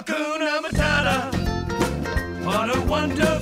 Hakuna Matata. What a wonderful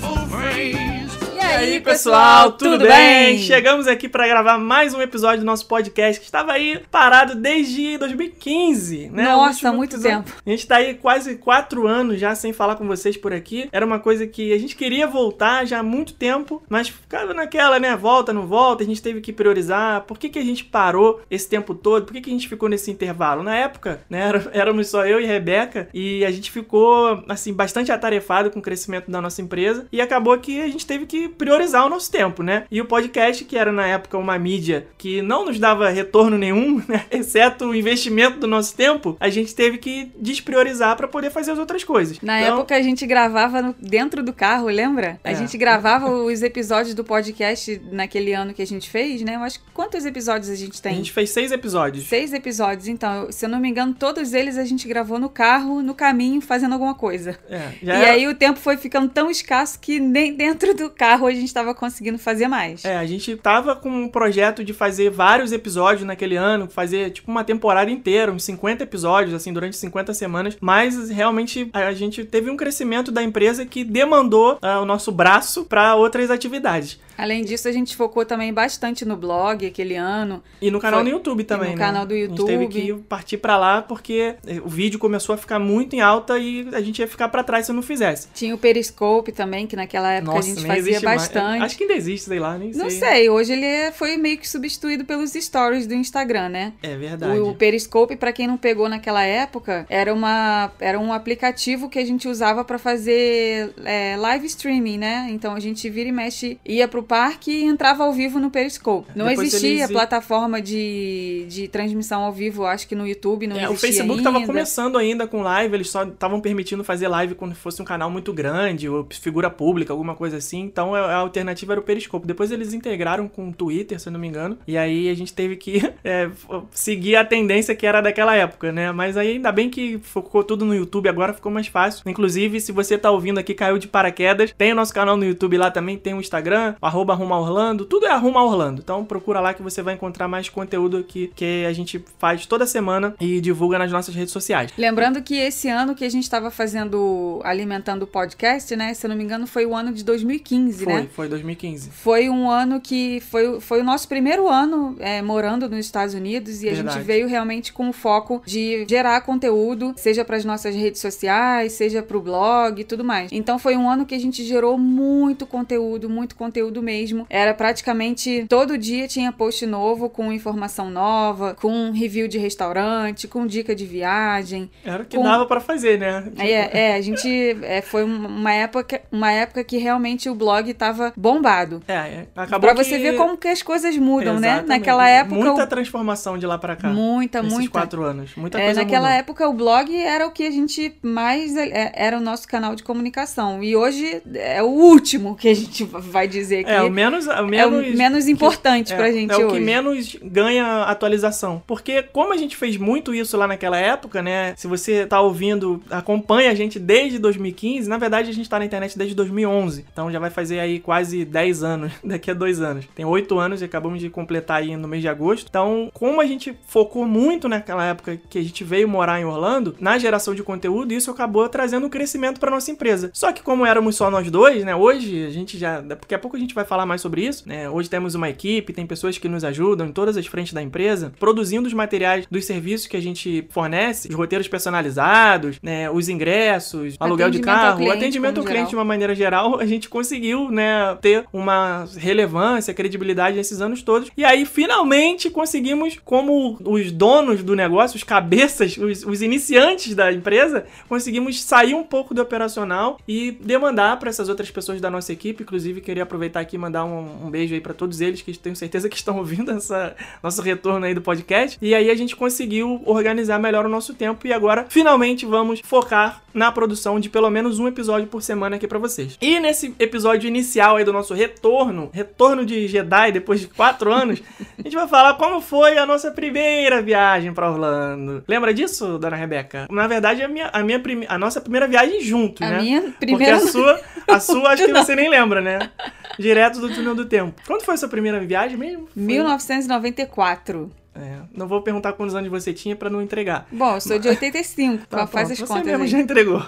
aí, pessoal, tudo, bem? Chegamos aqui para gravar mais um episódio do nosso podcast que estava aí parado desde 2015, né? Nossa, muito episódio. tempo. A gente tá aí quase quatro anos já sem falar com vocês por aqui. Era uma coisa que a gente queria voltar já há muito tempo, mas ficava naquela, né? Volta, não volta, a gente teve que priorizar. Por que, que a gente parou esse tempo todo? Por que, que a gente ficou nesse intervalo? Na época, né? era- Éramos só eu e Rebeca e a gente ficou, assim, bastante atarefado com o crescimento da nossa empresa e acabou que a gente teve que priorizar o nosso tempo, né? E o podcast, que era na época uma mídia que não nos dava retorno nenhum, né? Exceto o investimento do nosso tempo, a gente teve que despriorizar para poder fazer as outras coisas. Na Então, época a gente gravava no- dentro do carro, lembra? A É. gente gravava os episódios do podcast naquele ano que a gente fez, né? Eu acho que quantos episódios a gente a tem? gente fez seis episódios. Seis episódios, então, se eu não me engano, todos eles a gente gravou no carro, no caminho, fazendo alguma coisa. É, E aí o tempo foi ficando tão escasso que nem dentro do carro a gente tava conseguindo fazer mais. É, a gente tava com um projeto de fazer vários episódios naquele ano, fazer tipo uma temporada inteira, uns 50 episódios, assim, durante 50 semanas, mas realmente a gente teve um crescimento da empresa que demandou ah, o nosso braço para outras atividades. Além disso, a gente focou também bastante no blog aquele ano. E no canal Foi- no YouTube também, no né? canal do A gente teve YouTube. que partir pra lá porque eh, o vídeo começou a ficar muito em alta e a gente ia ficar pra trás se eu não fizesse. Tinha o Periscope também, que naquela época a gente fazia existe mais. bastante. Acho que ainda existe, sei lá, nem Não sei. sei, hoje ele é- foi meio que substituído pelos stories do Instagram, né? É verdade. O Periscope, pra quem não pegou naquela época, era, uma, era um aplicativo que a gente usava pra fazer é, live streaming, né? Então a gente vira e mexe, ia pro parque e entrava ao vivo no Periscope. Não Depois existia eles- plataforma de, de transmissão ao vivo, acho que no YouTube não É, o existia Facebook ainda. tava começando ainda com live, eles só estavam permitindo fazer live quando fosse um canal muito grande, ou figura pública, alguma coisa assim. Então a a alternativa era o Periscope. Depois eles integraram com o Twitter, se eu não me engano. E aí a gente teve que é, seguir a tendência que era daquela época, né? Mas aí ainda bem que ficou tudo no YouTube, agora ficou mais fácil. Inclusive, se você tá ouvindo aqui, caiu de paraquedas, tem o nosso canal no YouTube lá também, tem o Instagram, arroba Arruma Orlando, tudo é Arruma Orlando. Então procura lá que você vai encontrar mais conteúdo aqui que a gente faz toda semana e divulga nas nossas redes sociais. Lembrando que esse ano que a gente estava fazendo, alimentando o podcast, né? Se eu não me engano, foi o ano de 2015, Foi, né? foi 2015. Foi um ano que foi, foi o nosso primeiro ano é, morando nos Estados Unidos e a Verdade. gente veio realmente com o foco de gerar conteúdo, seja para as nossas redes sociais, seja para o blog e tudo mais. Então foi um ano que a gente gerou muito conteúdo, muito conteúdo mesmo. Era praticamente todo dia tinha post novo com informação nova, com review de restaurante, com dica de viagem. Era o que Com- dava pra fazer, né? É, é, a gente é, foi uma época, uma época que realmente o blog tava bombado. É, é, acabou Pra você que- ver como que as coisas mudam, né? Exatamente. Naquela época. Muita o- transformação de lá pra cá. Muita, Nesses muita. quatro anos. Muita É, coisa naquela mudou. época o blog era o que a gente mais é, era o nosso canal de comunicação e hoje é o último que a gente vai dizer que É, o menos, o é menos, o menos importante é, pra gente é o hoje. que menos ganha atualização. Porque como a gente fez muito isso lá naquela época, né? Se você tá ouvindo, acompanha a gente desde 2015, na verdade a gente tá na internet desde 2011. Então já vai fazer aí quase 10 anos, daqui a dois anos. Tem 8 anos e acabamos de completar aí no mês de agosto. Então, como a gente focou muito naquela época que a gente veio morar em Orlando, na geração de conteúdo, isso acabou trazendo um crescimento para nossa empresa. Só que como éramos só nós dois, né? Hoje a gente já, daqui a pouco a gente vai falar mais sobre isso, né? Hoje temos uma equipe, tem pessoas que nos ajudam em todas as frentes da empresa, produzindo os materiais dos serviços que a gente fornece, os roteiros personalizados, né? Os ingressos, aluguel de carro, cliente, atendimento ao cliente geral. de uma maneira geral, a gente conseguiu, né, ter uma relevância, credibilidade nesses anos todos. E aí, finalmente, conseguimos, como os donos do negócio, os cabeças, os, os iniciantes da empresa, conseguimos sair um pouco do operacional e demandar para essas outras pessoas da nossa equipe. Inclusive, queria aproveitar aqui mandar um, um beijo aí para todos eles, que tenho certeza que estão ouvindo essa, nosso retorno aí do podcast. E aí a gente conseguiu organizar melhor o nosso tempo e agora, finalmente, vamos focar na produção de pelo menos um episódio por semana aqui pra vocês. E nesse episódio inicial aí do nosso retorno, retorno de Jedi depois de quatro anos, a gente vai falar como foi a nossa primeira viagem pra Orlando. Lembra disso, dona Rebeca? Na verdade, a, minha, a, minha a nossa primeira viagem juntos, A né? minha Porque primeira. a sua, a sua acho que você nem lembra, né? Direto do túnel do tempo. Quando foi a sua primeira viagem mesmo? Foi- 1994. É, não vou perguntar quantos anos você tinha pra não entregar. Bom, eu sou de 85, Tá faz as você contas mesmo aí. já entregou.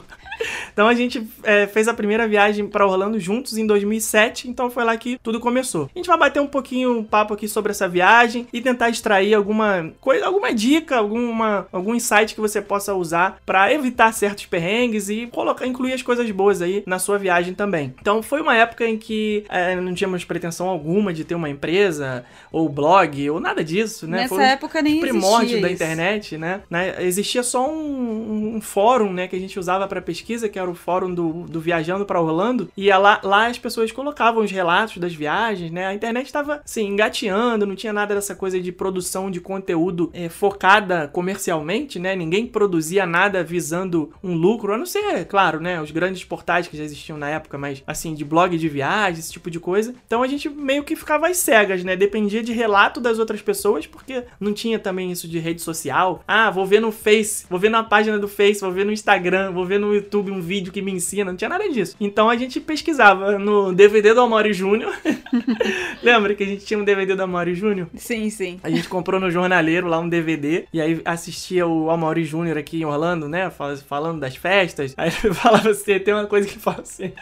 Então a gente é, fez a primeira viagem para Orlando juntos em 2007, então foi lá que tudo começou. A gente vai bater um pouquinho um papo aqui sobre essa viagem e tentar extrair alguma coisa, alguma dica, alguma algum insight que você possa usar para evitar certos perrengues e colocar incluir as coisas boas aí na sua viagem também. Então foi uma época em que é, não tínhamos pretensão alguma de ter uma empresa ou blog ou nada disso, né? Nessa Os época nem primórdio da internet, né? né? Existia só um, um fórum, né, que a gente usava para pesquisa, que era o fórum do, do Viajando para Orlando, e lá, lá as pessoas colocavam os relatos das viagens, né? A internet estava, assim, engateando, não tinha nada dessa coisa de produção de conteúdo eh, focada comercialmente, né? Ninguém produzia nada visando um lucro, a não ser, claro, né, os grandes portais que já existiam na época, mas, assim, de blog de viagem, esse tipo de coisa. Então a gente meio que ficava às cegas, né? Dependia de relato das outras pessoas, porque não tinha também isso de rede social. Ah, vou ver no Face, vou ver na página do Face, vou ver no Instagram, vou ver no YouTube um vídeo que me ensina, não tinha nada disso. Então a gente pesquisava no DVD do Amaury Júnior. Lembra que a gente tinha um DVD do Amaury Júnior? Sim, sim. A gente comprou no jornaleiro lá um DVD e aí assistia o Amaury Júnior aqui em Orlando, né? fal- Falando das festas. Aí ele falava assim: tem uma coisa que fala assim.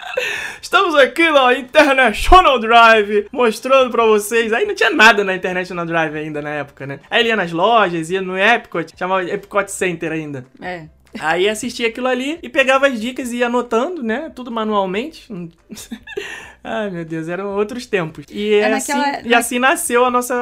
Estamos aqui na International Drive mostrando pra vocês. Aí não tinha nada na International Drive ainda na época, né? Aí ele ia nas lojas, ia no Epcot, chamava Epcot Center ainda. É. Aí assistia aquilo ali e pegava as dicas e ia anotando, né? Tudo manualmente. Ai, meu Deus, eram outros tempos. E, É assim, naquela- e assim nasceu a nossa,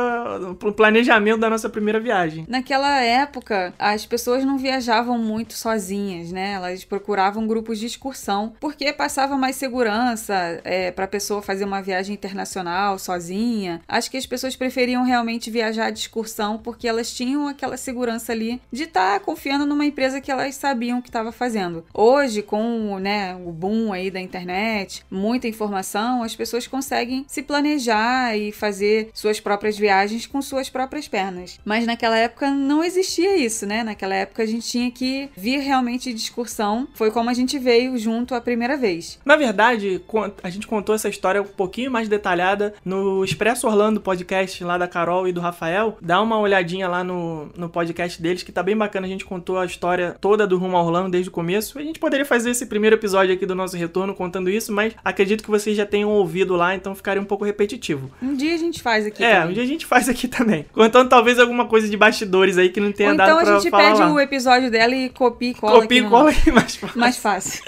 o planejamento da nossa primeira viagem. Naquela época, as pessoas não viajavam muito sozinhas, né? Elas procuravam grupos de excursão, porque passava mais segurança é, para a pessoa fazer uma viagem internacional sozinha. Acho que as pessoas preferiam realmente viajar de excursão porque elas tinham aquela segurança ali de estar confiando numa empresa que elas sabiam que estava fazendo. Hoje, com né, o boom aí da internet, muita informação, as pessoas conseguem se planejar e fazer suas próprias viagens com suas próprias pernas. Mas naquela época não existia isso, né? Naquela época a gente tinha que vir realmente de excursão. Foi como a gente veio junto a primeira vez. Na verdade, a gente contou essa história um pouquinho mais detalhada no Expresso Orlando podcast lá da Carol e do Rafael. Dá uma olhadinha lá no, no podcast deles, que tá bem bacana. A gente contou a história toda do Rumo a Orlando desde o começo. A gente poderia fazer esse primeiro episódio aqui do nosso retorno contando isso, mas acredito que vocês já tenham ouvido lá, então ficaria um pouco repetitivo. Um dia a gente faz aqui. é, também. um dia a gente faz aqui também. Contando talvez alguma coisa de bastidores aí que não tenha Ou dado então a pra gente falar pede lá. o episódio dela e copia e cola. Copia e no cola aí mais fácil. Mais fácil.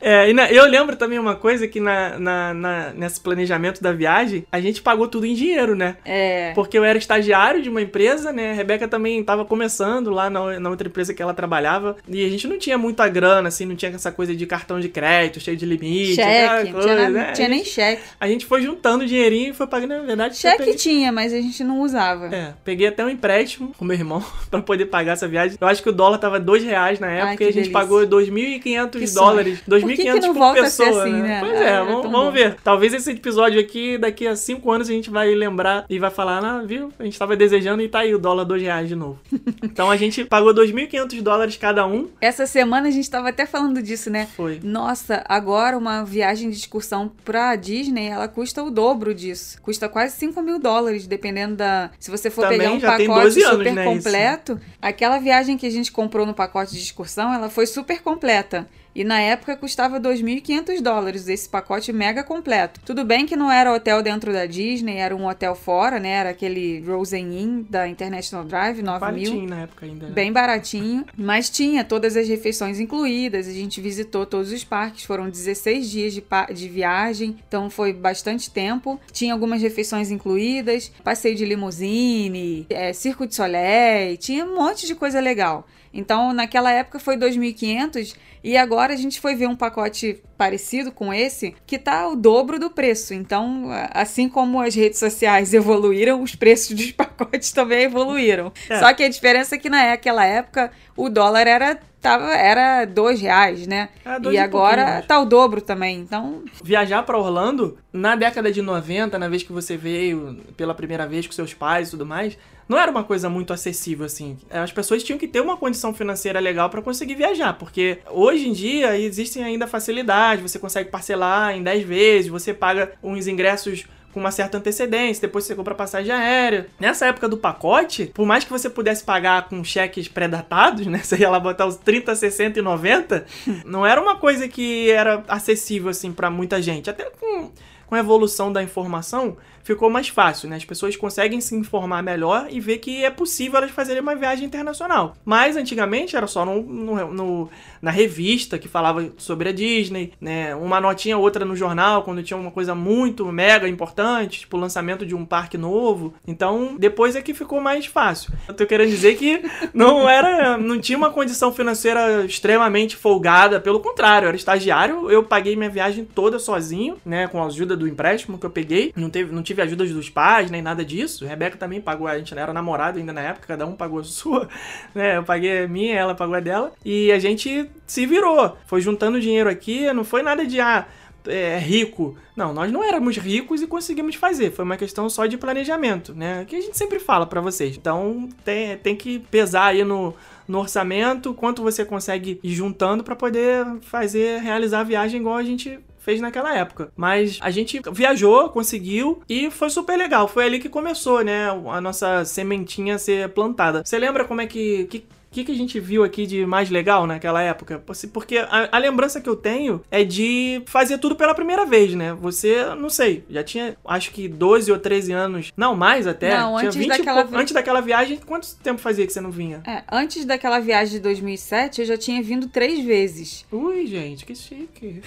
É, e na- eu lembro também uma coisa que na, na- na- nesse planejamento da viagem, a gente pagou tudo em dinheiro, né? É. Porque eu era estagiário de uma empresa, né? A Rebeca também tava começando lá na, na outra empresa que ela trabalhava. E a gente não tinha muita grana, assim, não tinha essa coisa de cartão de crédito, cheio de limite. Cheque. Não coisa, tinha, né? tinha nem cheque. a gente foi juntando dinheirinho e foi pagando, na verdade. Cheque peguei- tinha, mas a gente não usava. É, peguei até um empréstimo com meu irmão pra poder pagar essa viagem. Eu acho que o dólar tava dois reais na época Ai, e a gente delícia. pagou Que 2.500 sonho. dólares. Por que que 2.500 não por volta a ser pessoa, assim, né? né? Pois Ah, é, era vamos, vamos ver. Talvez esse episódio aqui, daqui a cinco anos, a gente vai lembrar e vai falar, ah, viu? A gente tava desejando e tá aí o dólar dois reais de novo. então a gente pagou 2.500 dólares cada um. Essa semana a gente tava até falando disso, né? Foi. Nossa, agora uma viagem de excursão pra Disney, ela custa o dobro disso. Custa quase 5 mil dólares, dependendo da. Se você for Também pegar um pacote 12 anos, super né, completo, aquela viagem que a gente comprou no pacote de excursão, ela foi super completa. E na época custava 2.500 dólares esse pacote mega completo. Tudo bem que não era hotel dentro da Disney, era um hotel fora, né? Era aquele Rosen Inn da International Drive, 9 mil Baratinho na época ainda. né? bem baratinho, mas tinha todas as refeições incluídas. A gente visitou todos os parques, foram 16 dias de, de viagem, então foi bastante tempo. Tinha algumas refeições incluídas, passeio de limusine, é, circo de soleil, tinha um monte de coisa legal. Então, naquela época foi 2.500 e agora a gente foi ver um pacote parecido com esse que tá o dobro do preço. Então, assim como as redes sociais evoluíram, os preços dos pacotes também evoluíram. É. Só que a diferença é que naquela época o dólar era tava era dois reais, né? Ah, dois e agora tá o dobro também. Então, viajar pra Orlando, na década de 90, na vez que você veio pela primeira vez com seus pais e tudo mais, não era uma coisa muito acessível assim. As pessoas tinham que ter uma condição financeira legal pra conseguir viajar, porque hoje em dia existem ainda facilidades, você consegue parcelar em 10 vezes, você paga uns ingressos com uma certa antecedência, depois você compra passagem aérea. Nessa época do pacote, por mais que você pudesse pagar com cheques pré-datados, né? Você ia lá botar os 30, 60 e 90, não era uma coisa que era acessível assim para muita gente. Até com com a evolução da informação, ficou mais fácil, né? As pessoas conseguem se informar melhor e ver que é possível elas fazerem uma viagem internacional. Mas antigamente era só no, no, no, na revista que falava sobre a Disney, né? Uma notinha outra no jornal quando tinha uma coisa muito mega importante, tipo o lançamento de um parque novo. Então, depois é que ficou mais fácil. Eu tô querendo dizer que não era, não tinha uma condição financeira extremamente folgada, pelo contrário, eu era estagiário, eu paguei minha viagem toda sozinho, né, com a ajuda do empréstimo que eu peguei. Não teve, não tive tive ajuda dos pais, nem nada disso. A Rebeca também pagou, a gente era namorado ainda na época, cada um pagou a sua, né? Eu paguei a minha, ela pagou a dela. E a gente se virou. Foi juntando dinheiro aqui, não foi nada de, ah, é, rico. Não, nós não éramos ricos e conseguimos fazer. Foi uma questão só de planejamento, né? Que a gente sempre fala para vocês. Então tem, tem que pesar aí no, no orçamento quanto você consegue ir juntando para poder fazer, realizar a viagem igual a gente fez naquela época. Mas a gente viajou, conseguiu e foi super legal. Foi ali que começou, né, a nossa sementinha a ser plantada. Você lembra como é que, que o que, que a gente viu aqui de mais legal naquela época? Porque a, a, lembrança que eu tenho é de fazer tudo pela primeira vez, né? Você, não sei, já tinha acho que 12 ou 13 anos. Não, mais até. Não, tinha antes daquela vi... Antes daquela viagem, quanto tempo fazia que você não vinha? É, antes daquela viagem de 2007, eu já tinha vindo três vezes. Ui, gente, que chique.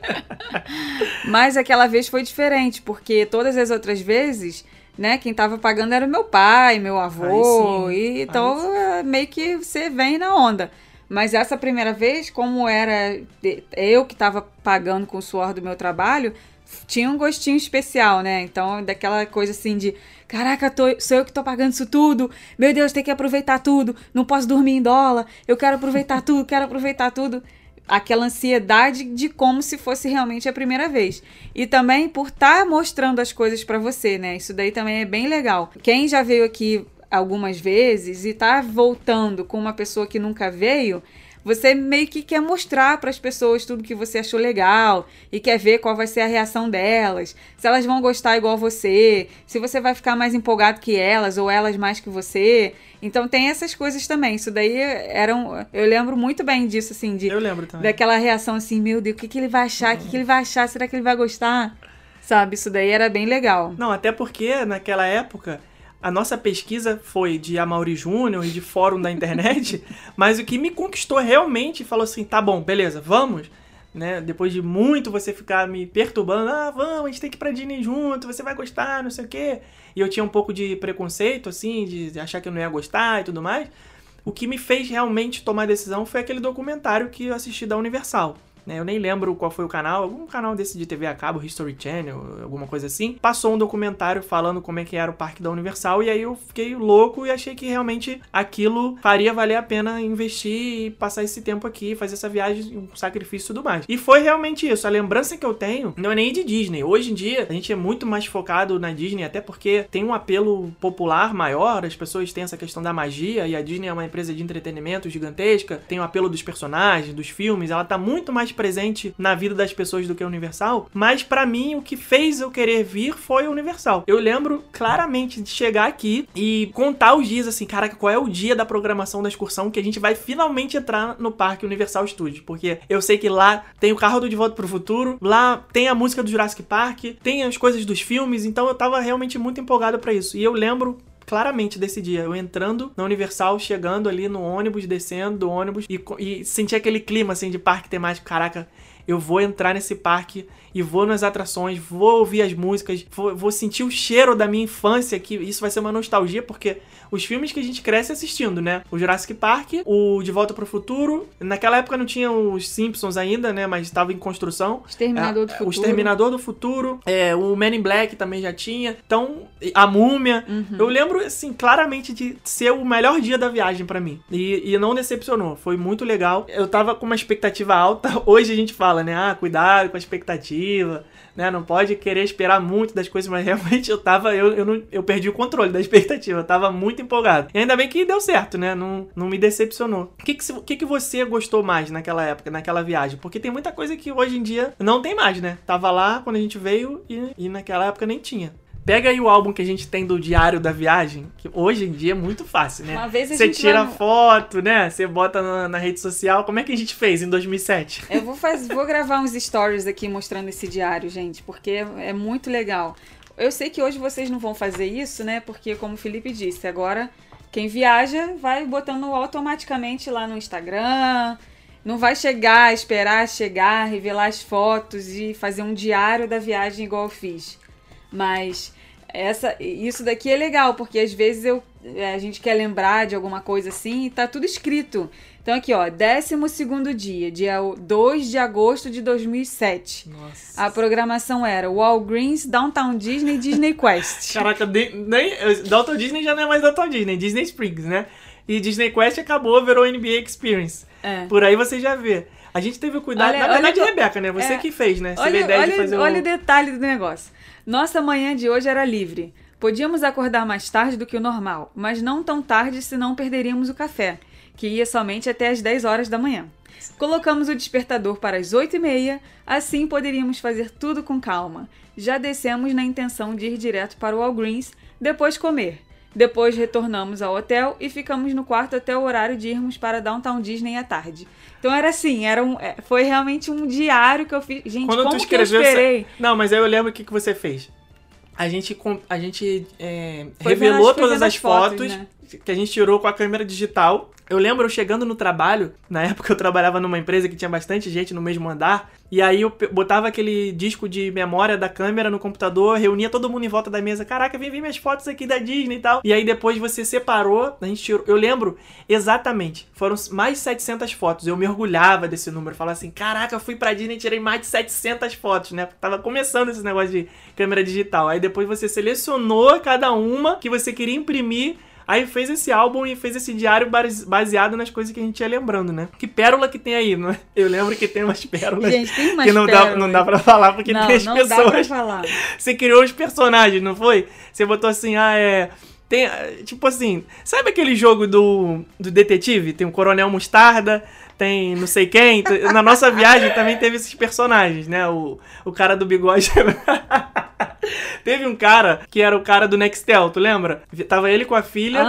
Mas aquela vez foi diferente, porque todas as outras vezes né? Quem tava pagando era meu pai, meu avô, e então é, meio que você vem na onda. Mas essa primeira vez, como era eu que tava pagando com o suor do meu trabalho, tinha um gostinho especial, né? Então, daquela coisa assim de, caraca, tô, sou eu que tô pagando isso tudo. Meu Deus, tem que aproveitar tudo. Não posso dormir em dólar. Eu quero aproveitar tudo, quero aproveitar tudo aquela ansiedade de como se fosse realmente a primeira vez. E também por estar tá mostrando as coisas para você, né? Isso daí também é bem legal. Quem já veio aqui algumas vezes e tá voltando com uma pessoa que nunca veio, você meio que quer mostrar para as pessoas tudo que você achou legal e quer ver qual vai ser a reação delas, se elas vão gostar igual você, se você vai ficar mais empolgado que elas ou elas mais que você. Então tem essas coisas também. Isso daí eram. Eu lembro muito bem disso, assim, de. Eu lembro também. Daquela reação assim, meu Deus, o que, que ele vai achar? O que, que ele vai achar? Será que ele vai gostar? Sabe? Isso daí era bem legal. Não, até porque naquela época a nossa pesquisa foi de Amaury Júnior e de fórum da internet, mas o que me conquistou realmente falou assim: tá bom, beleza, vamos. Né? Depois de muito você ficar me perturbando, ah, vamos, a gente tem que ir pra Disney junto, você vai gostar, não sei o quê. E eu tinha um pouco de preconceito, assim, de achar que eu não ia gostar e tudo mais. O que me fez realmente tomar a decisão foi aquele documentário que eu assisti da Universal né? Eu nem lembro qual foi o canal, algum canal desse de TV a cabo, History Channel, alguma coisa assim. Passou um documentário falando como é que era o parque da Universal e aí eu fiquei louco e achei que realmente aquilo faria valer a pena investir e passar esse tempo aqui, fazer essa viagem, um sacrifício e tudo mais. E foi realmente isso. A lembrança que eu tenho não é nem de Disney. Hoje em dia, a gente é muito mais focado na Disney, até porque tem um apelo popular maior, as pessoas têm essa questão da magia e a Disney é uma empresa de entretenimento gigantesca, tem o apelo dos personagens, dos filmes, ela tá muito mais presente na vida das pessoas do que a Universal, mas para mim o que fez eu querer vir foi a Universal. Eu lembro claramente de chegar aqui e contar os dias assim, caraca, qual é o dia da programação da excursão que a gente vai finalmente entrar no Parque Universal Studios, porque eu sei que lá tem o carro do De Volta pro Futuro, lá tem a música do Jurassic Park, tem as coisas dos filmes, então eu tava realmente muito empolgado para isso. E eu lembro claramente desse dia. Eu entrando na Universal, chegando ali no ônibus, descendo do ônibus e, e senti aquele clima assim de parque temático. Caraca, eu vou entrar nesse parque e vou nas atrações, vou ouvir as músicas, vou, vou, sentir o cheiro da minha infância, que isso vai ser uma nostalgia, porque os filmes que a gente cresce assistindo, né? O Jurassic Park, o De Volta para o Futuro. Naquela época não tinha os Simpsons ainda, né? Mas estava em construção. Exterminador do é, Futuro. O Exterminador do Futuro. É, o Men in Black também já tinha. Então, a Múmia. Uhum. Eu lembro, assim, claramente de ser o melhor dia da viagem para mim. E, e não decepcionou. Foi muito legal. Eu tava com uma expectativa alta. Hoje a gente fala, né? Ah, cuidado com a expectativa, né? Não pode querer esperar muito das coisas, mas realmente eu tava, eu, eu, não, eu perdi o controle da expectativa, eu tava muito empolgado. E ainda bem que deu certo, né? Não, não me decepcionou. O que que, que que você gostou mais naquela época, naquela viagem? Porque tem muita coisa que hoje em dia não tem mais, né? Tava lá quando a gente veio e, e naquela época nem tinha. Pega aí o álbum que a gente tem do Diário da Viagem, que hoje em dia é muito fácil, né? Uma vez a Você gente tira vai foto, né? Você bota na, na rede social. Como é que a gente fez em 2007? Eu vou, faz... vou gravar uns stories aqui mostrando esse diário, gente, porque é é muito legal. Eu sei que hoje vocês não vão fazer isso, né? Porque, como o Felipe disse, agora quem viaja vai botando automaticamente lá no Instagram. Não vai chegar, esperar chegar, revelar as fotos e fazer um diário da viagem igual eu fiz. Mas essa, isso daqui é legal, porque às vezes eu, é, a gente quer lembrar de alguma coisa assim e tá tudo escrito. Então aqui, ó, 12º dia, dia 2 de agosto de 2007. Nossa. A programação era Walgreens, Downtown Disney, Disney Quest. Caraca, de- nem, Dalton Disney já não é mais Dalton Disney, Disney Springs, né? E Disney Quest acabou, virou NBA Experience. É. Por aí você já vê. A gente teve o cuidado. Olha- na olha verdade, que- Rebeca, né? Você é. que fez, né? Você teve a Olha, ideia de olha, fazer olha o o. detalhe do negócio. Nossa manhã de hoje era livre. Podíamos acordar mais tarde do que o normal, mas não tão tarde senão perderíamos o café, que ia somente até as 10 horas da manhã. Colocamos o despertador para as 8 e meia, assim poderíamos fazer tudo com calma. Já descemos na intenção de ir direto para o Walgreens, depois comer. Depois retornamos ao hotel e ficamos no quarto até o horário de irmos para Downtown Disney à tarde. Então era assim, era um, é, foi realmente um diário que eu fiz. Gente, Quando como tu que eu escreveu. esperei? Não, mas aí eu lembro o que, que você fez. A gente, a gente é, revelou as- todas as as fotos, fotos né? Que a gente tirou com a câmera digital. Eu lembro eu chegando no trabalho, na época eu trabalhava numa empresa que tinha bastante gente no mesmo andar, e aí eu botava aquele disco de memória da câmera no computador, reunia todo mundo em volta da mesa. Caraca, vem ver minhas fotos aqui da Disney e tal. E aí depois você separou, a gente tirou. Eu lembro exatamente, foram mais de 700 fotos. Eu me orgulhava desse número, falava assim: caraca, eu fui pra Disney e tirei mais de 700 fotos, né? Tava começando esse negócio de câmera digital. Aí depois você selecionou cada uma que você queria imprimir. Aí fez esse álbum e fez esse diário base- baseado nas coisas que a gente ia lembrando, né? Que pérola que tem aí, não é? Eu lembro que tem umas pérolas Gente, tem umas que não dá, pérolas. não dá pra falar, porque não, tem as não dá pra pessoas. falar. Você criou os personagens, não foi? Você botou assim, ah, é. Tem, tipo assim, sabe aquele jogo do, do detetive? Tem o Coronel Mostarda, tem não sei quem. Na nossa viagem também teve esses personagens, né? O, o cara do bigode. teve um cara que era o cara do Nextel, tu lembra? Tava ele com a filha.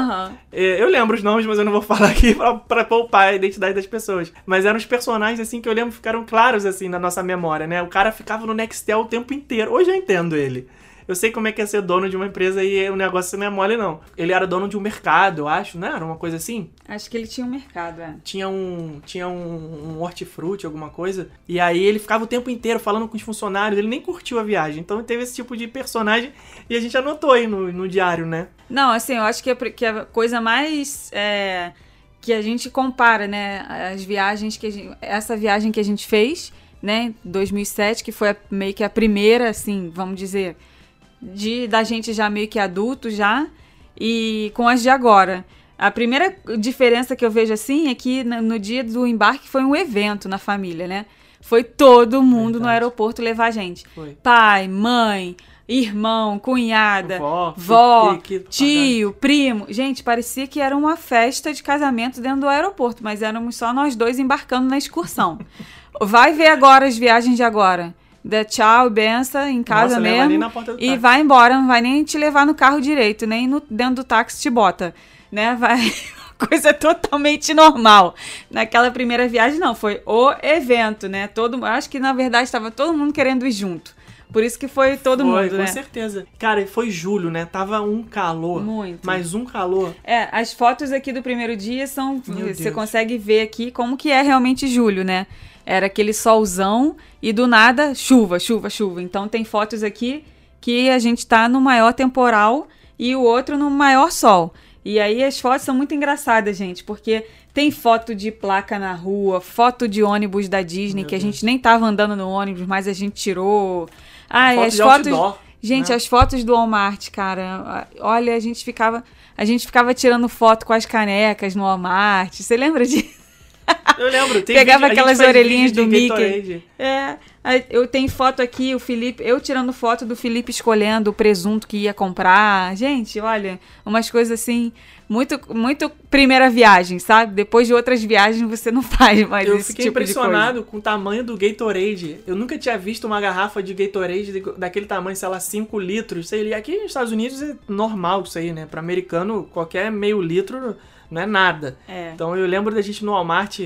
É, Eu lembro os nomes, mas eu não vou falar aqui pra, pra poupar a identidade das pessoas. Mas eram os personagens, assim, que eu lembro ficaram claros, assim, na nossa memória, né? O cara ficava no Nextel o tempo inteiro. Hoje eu entendo ele. Eu sei como é que é ser dono de uma empresa e o negócio não é mole, não. Ele era dono de um mercado, eu acho, né? Era uma coisa assim. Acho que ele tinha um mercado, é. Tinha um. Tinha um, um hortifruti, alguma coisa. E aí ele ficava o tempo inteiro falando com os funcionários. Ele nem curtiu a viagem. Então teve esse tipo de personagem e a gente anotou aí no, no diário, né? Não, assim, eu acho que a, que a coisa mais é, que a gente compara, né, as viagens que a gente, essa viagem que a gente fez, né, 2007, que foi a- meio que a primeira, assim, vamos dizer, de da gente já meio que adulto já, e com as de agora. A primeira diferença que eu vejo assim é que no dia do embarque foi um evento na família, né? Foi todo mundo no Verdade. aeroporto levar a gente. Foi. Pai, mãe, irmão, cunhada, Vó, vó, tio, primo. Gente, parecia que era uma festa de casamento dentro do aeroporto, mas éramos só nós dois embarcando na excursão. Vai ver agora as viagens de agora. Dá tchau, benção, em casa Nossa, mesmo. E táxi. vai embora, não vai nem te levar no carro direito, nem no, dentro do táxi te bota. Né? Vai. Coisa totalmente normal. Naquela primeira viagem, não, foi o evento, né? Todo, acho que na verdade estava todo mundo querendo ir junto. Por isso que foi todo Foi, mundo, com né? certeza. Cara, foi julho, né? Tava um calor. Muito. Mas um calor. É, as fotos aqui do primeiro dia são. Meu Você Deus. consegue ver aqui como que é realmente julho, né? Era aquele solzão e do nada chuva, chuva, chuva. Então tem fotos aqui que a gente tá no maior temporal e o outro no maior sol. E aí as fotos são muito engraçadas, gente, porque tem foto de placa na rua, foto de ônibus da Disney, Meu que a Deus. gente nem tava andando no ônibus, mas a gente tirou. Ah, Foto as fotos. outdoor, Gente, né? as fotos do Walmart, cara. Olha, a gente ficava, a gente ficava tirando foto com as canecas no Walmart. Você lembra disso? Eu lembro. Tem Pegava vídeo- aquelas orelhinhas do Mickey. Gatorade. É, eu tenho foto aqui, o Felipe, eu tirando foto do Felipe escolhendo o presunto que ia comprar. Gente, olha, umas coisas assim, muito, muito primeira viagem, sabe? Depois de outras viagens você não faz mais Eu esse fiquei tipo de coisa. impressionado com o tamanho do Gatorade. Eu nunca tinha visto uma garrafa de Gatorade de- daquele tamanho, sei lá, 5 litros. Sei lá. Aqui nos Estados Unidos é normal isso aí, né? Pra americano, qualquer meio litro não é nada. É. Então eu lembro da gente no Walmart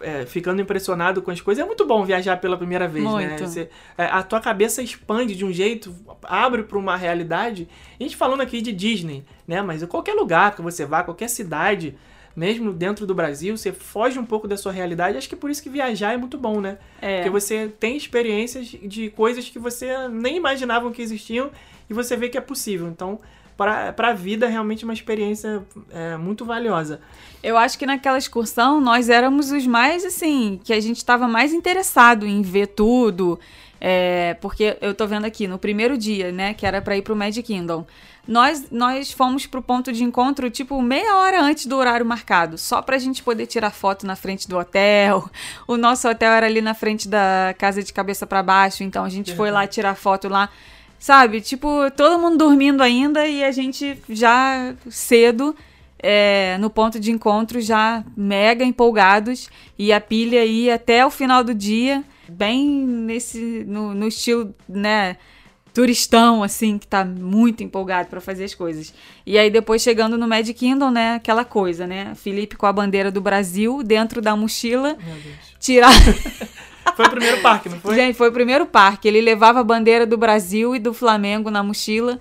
é, ficando impressionado com as coisas. É muito bom viajar pela primeira vez, né? Muito. Você- é, a tua cabeça expande de um jeito, abre pra uma realidade. A gente falando aqui de Disney, né? Mas em qualquer lugar que você vá, qualquer cidade, mesmo dentro do Brasil, você foge um pouco da sua realidade. Acho que é por isso que viajar é muito bom, né? É. Porque você tem experiências de coisas que você nem imaginava que existiam e você vê que é possível. Então, para a vida, realmente uma experiência é, muito valiosa. Eu acho que naquela excursão nós éramos os mais, assim, que a gente estava mais interessado em ver tudo. é, porque eu tô vendo aqui, no primeiro dia, né, que era pra ir pro Magic Kingdom. Nós, nós fomos pro ponto de encontro, tipo, meia hora antes do horário marcado, só pra gente poder tirar foto na frente do hotel. O nosso hotel era ali na frente da casa de cabeça pra baixo, então a gente foi lá tirar foto lá. Sabe, tipo, todo mundo dormindo ainda e a gente já cedo é, no ponto de encontro já mega empolgados. E a pilha ia até o final do dia, bem nesse no, no estilo, né, turistão assim, que tá muito empolgado pra fazer as coisas. E aí depois chegando no Magic Kingdom, né, aquela coisa, né, Felipe com a bandeira do Brasil dentro da mochila, tirar Foi o primeiro parque, não foi? Gente, foi o primeiro parque. Ele levava a bandeira do Brasil e do Flamengo na mochila.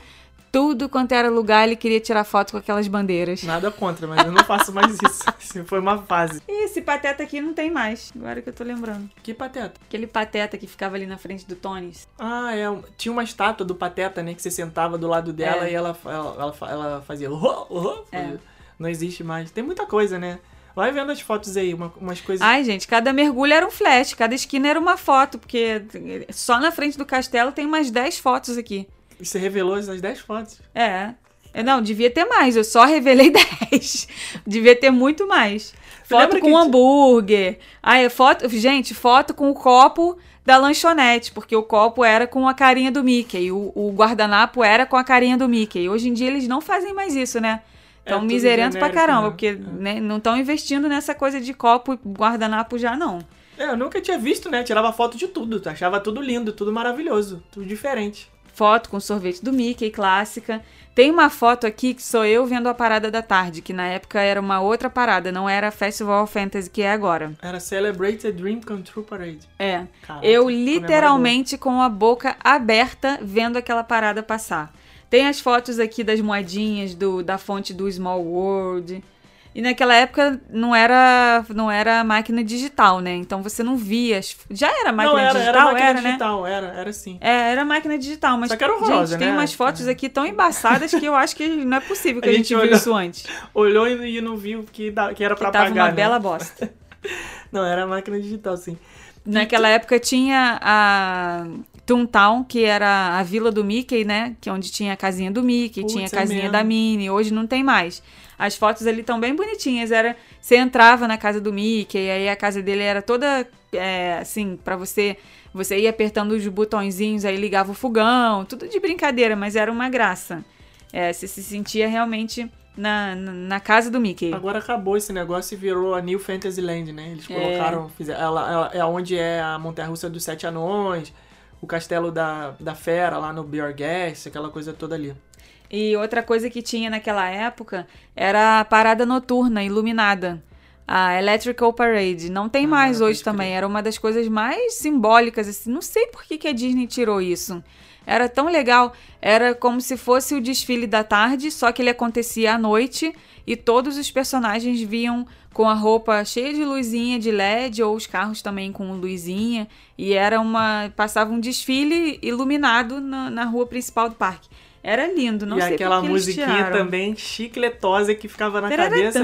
Tudo quanto era lugar, ele queria tirar foto com aquelas bandeiras. Nada contra, mas eu não faço mais isso. Assim, foi uma fase. E esse pateta aqui não tem mais, agora que eu tô lembrando. Que pateta. Aquele pateta que ficava ali na frente do Tonis. Ah, é. Tinha uma estátua do Pateta, né? Que você sentava do lado dela É. e ela, ela, ela, ela fazia. "Uhô, uhô", É. Não existe mais. Tem muita coisa, né? Vai vendo as fotos aí, uma- umas coisas. Ai, gente, cada mergulho era um flash, cada esquina era uma foto, porque só na frente do castelo tem umas 10 fotos aqui. E Você revelou essas 10 fotos. É. Eu Não, devia ter mais, eu só revelei 10. devia ter muito mais. Foto com que hambúrguer. Ai, foto, gente, foto com o copo da lanchonete, porque o copo era com a carinha do Mickey, o, o guardanapo era com a carinha do Mickey. Hoje em dia eles não fazem mais isso, né? É Estão tudo miserentos pra caramba, né? porque né, não estão investindo nessa coisa de copo e guardanapo já não. É, eu nunca tinha visto, né? Tirava foto de tudo. Achava tudo lindo, tudo maravilhoso, tudo diferente. Foto com sorvete do Mickey, clássica. Tem uma foto aqui que sou eu vendo a parada da tarde, que na época era uma outra parada, não era Festival of Fantasy que é agora. Era Celebrate a Dream Come True Parade. É. Caraca, eu literalmente com a boca aberta vendo aquela parada passar. Tem as fotos aqui das moedinhas do, da fonte do Small World. E naquela época não era não era máquina digital, né? Então você não via. as- Já era máquina Não, era, digital, era máquina era, né? digital, era, era sim. É, era máquina digital, mas Só que era horrorosa, gente, tem né? umas fotos aqui tão embaçadas que eu acho que não é possível que a, A gente, gente viu olhou- isso antes. Olhou e não viu que, da- que era Que pra tava pagar, uma né? bela bosta. Não, era máquina digital, sim. Naquela época tinha a Toontown, que era a vila do Mickey, né? Que é onde tinha a casinha do Mickey, tinha a é casinha mesmo. da Minnie. Hoje não tem mais. As fotos ali estão bem bonitinhas. Era, você entrava na casa do Mickey, aí a casa dele era toda é, assim, pra você. Você ia apertando os botõezinhos, aí ligava o fogão, tudo de brincadeira, mas era uma graça. É, você se sentia realmente na, na, casa do Mickey. Agora acabou esse negócio e virou a New Fantasyland, né? Eles É. colocaram. Fizeram, ela, ela- é onde é a Montanha Russa dos Sete Anões, o castelo da, da Fera lá no Bjorgast, aquela coisa toda ali. E outra coisa que tinha naquela época era a parada noturna iluminada. A Electrical Parade. Não tem Ah, mais hoje também. Era uma das coisas mais simbólicas, assim. Não sei por que, que a Disney tirou isso. Era tão legal. Era como se fosse o desfile da tarde, só que ele acontecia à noite e todos os personagens viam com a roupa cheia de luzinha de LED ou os carros também com luzinha e era uma passava um desfile iluminado na, na rua principal do parque. Era lindo, não e sei aquela musiquinha também chicletosa que ficava na cabeça.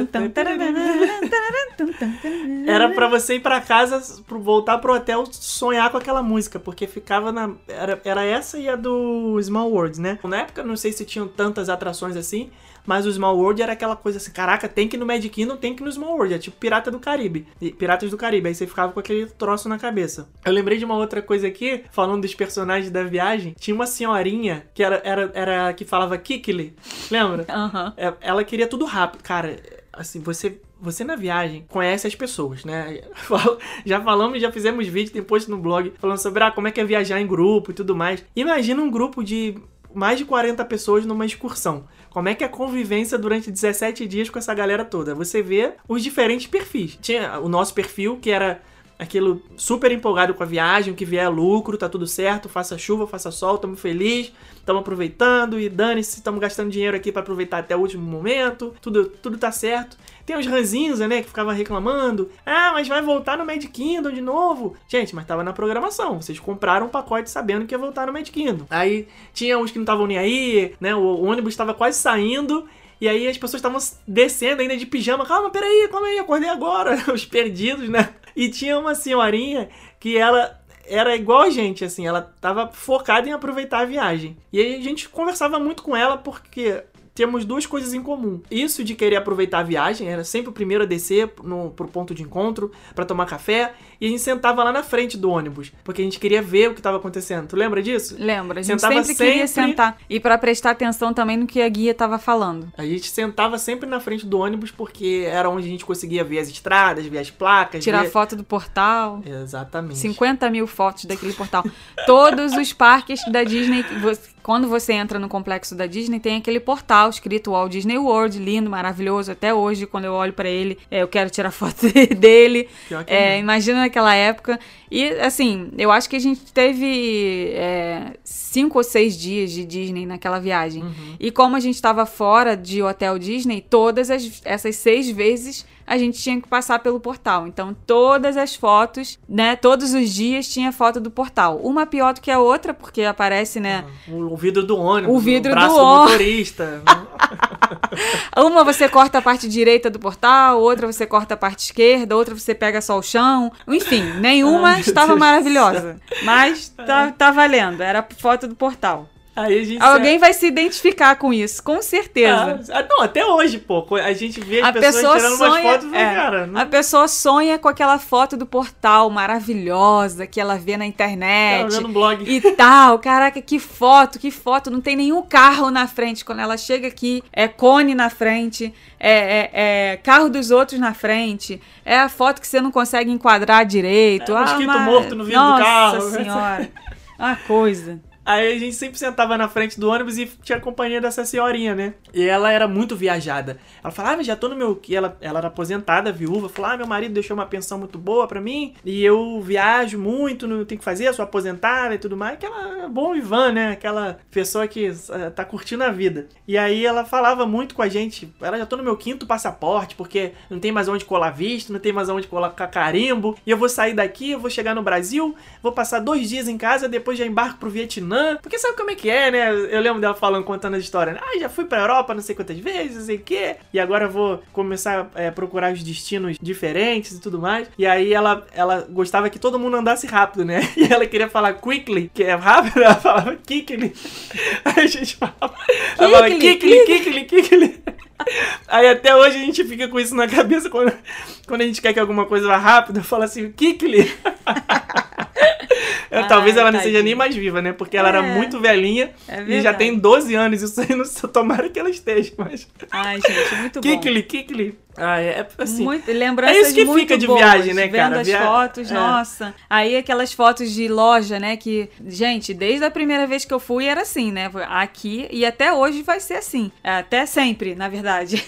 Era pra você ir pra casa, pro, voltar pro hotel, sonhar com aquela música, porque ficava na. Era, era essa e a do Small World, né? Na época, não sei se tinham tantas atrações assim, mas o Small World era aquela coisa assim: caraca, tem que ir no Magic Kingdom, tem que ir no Small World. É tipo Pirata do Caribe. E- Piratas do Caribe. Aí você ficava com aquele troço na cabeça. Eu lembrei de uma outra coisa aqui, falando dos personagens da viagem. Tinha uma senhorinha que era, era, era que falava Kikili. Lembra? Aham. É, ela queria tudo rápido. Cara, assim, você. Você na viagem conhece as pessoas, né? Já falamos, já fizemos vídeo, tem post no blog falando sobre ah, como é que é viajar em grupo e tudo mais. Imagina um grupo de mais de 40 pessoas numa excursão. Como é que é a convivência durante 17 dias com essa galera toda? Você vê os diferentes perfis. Tinha o nosso perfil, que era aquilo super empolgado com a viagem, o que vier é lucro, tá tudo certo, faça chuva, faça sol, tamo feliz, tamo aproveitando e dane-se, tamo gastando dinheiro aqui pra aproveitar até o último momento, tudo, tudo tá certo. Tem os ranzinza, né, que ficava reclamando, ah, mas vai voltar no Mad Kingdom de novo. Gente, mas tava na programação, vocês compraram um pacote sabendo que ia voltar no Mad Kingdom. Aí tinha uns que não estavam nem aí, né, o, o ônibus tava quase saindo, e aí as pessoas estavam descendo ainda de pijama. Calma, peraí, calma aí, acordei agora. Os perdidos, né? E tinha uma senhorinha que ela era igual a gente, assim, ela tava focada em aproveitar a viagem. E aí a gente conversava muito com ela porque temos duas coisas em comum. Isso de querer aproveitar a viagem, era sempre o primeiro a descer no, pro ponto de encontro para tomar café, e a gente sentava lá na frente do ônibus, porque a gente queria ver o que estava acontecendo. Tu lembra disso? Lembra? A gente Sentava sempre queria sempre- sentar. E pra prestar atenção também no que a guia tava falando. A gente sentava sempre na frente do ônibus porque era onde a gente conseguia ver as estradas, ver as placas. Tirar ver... foto do portal. Exatamente. 50 mil fotos daquele portal. Todos os parques da Disney, quando você entra no complexo da Disney, tem aquele portal escrito Walt Disney World, lindo, maravilhoso. Até hoje, quando eu olho pra ele, é, eu quero tirar foto dele. É, é. imagina naquela época. E, assim, eu acho que a gente teve é, cinco ou seis dias de Disney naquela viagem. Uhum. E como a gente estava fora de hotel Disney, todas as- essas seis vezes a gente tinha que passar pelo portal. Então, todas as fotos, né? Todos os dias tinha foto do portal. Uma pior do que a outra, porque aparece, né? O, o vidro do ônibus, O vidro o braço do motorista. Uma você corta a parte direita do portal, outra você corta a parte esquerda, outra você pega só o chão. Enfim, nenhuma Ai, estava Deus maravilhosa. Mas tá, tá valendo. Era foto do portal. Alguém vai se identificar com isso, com certeza. Ah, não, até hoje, pô. A gente vê as A pessoas pessoa tirando umas sonha, fotos e fala, é, cara, não a pessoa sonha com aquela foto do portal maravilhosa que ela vê na tá internet um blog. e tal. Caraca, que foto, que foto. Não tem nenhum carro na frente. Quando ela chega aqui, é cone na frente, é, é- é carro dos outros na frente. É a foto que você não consegue enquadrar direito. É, Ah, mosquito mas- morto no vidro do Nossa carro. senhora. Uma coisa. Aí a gente sempre sentava na frente do ônibus e tinha a companhia dessa senhorinha, né? E ela era muito viajada. Ela falava, ah, já tô no meu. que Ela, ela era aposentada, viúva. Falou, ah, meu marido deixou uma pensão muito boa pra mim. E eu viajo muito, não tenho que fazer, sou aposentada e tudo mais. Aquela bom Ivan, né? Aquela pessoa que eh, tá curtindo a vida. E aí ela falava muito com a gente. Ela já tô no meu quinto passaporte, porque não tem mais onde colar visto, não tem mais onde colocar carimbo. E eu vou sair daqui, eu vou chegar no Brasil, vou passar dois dias em casa, depois já embarco pro Vietnã. Porque sabe como é que é, né? Eu lembro dela falando, contando a história. né? Ah, já fui pra Europa não sei quantas vezes, não sei o quê. E agora eu vou começar a procurar os destinos diferentes e tudo mais. E aí ela, ela gostava que todo mundo andasse rápido, né? E ela queria falar quickly, que é rápido, ela falava kickly. Aí a gente falava, ela fala Kickly, kickly, kickly, kickly. Aí até hoje a gente fica com isso na cabeça quando, quando a gente quer que alguma coisa vá rápido, fala assim, kickly. Talvez ela não seja nem mais viva, né? Porque ela era É. muito velhinha É e já tem 12 anos. Isso aí não tomara que ela esteja, mas. Ai, gente, muito bom. Kikli, Kikli. Ah, é é assim. Muito, lembranças é isso que muito fica de boas, viagem, né, vendo cara? as Via- fotos, é. nossa. Aí aquelas fotos de loja, né, que, gente, desde a primeira vez que eu fui era assim, né? Aqui e até hoje vai ser assim. É, Até sempre, na verdade.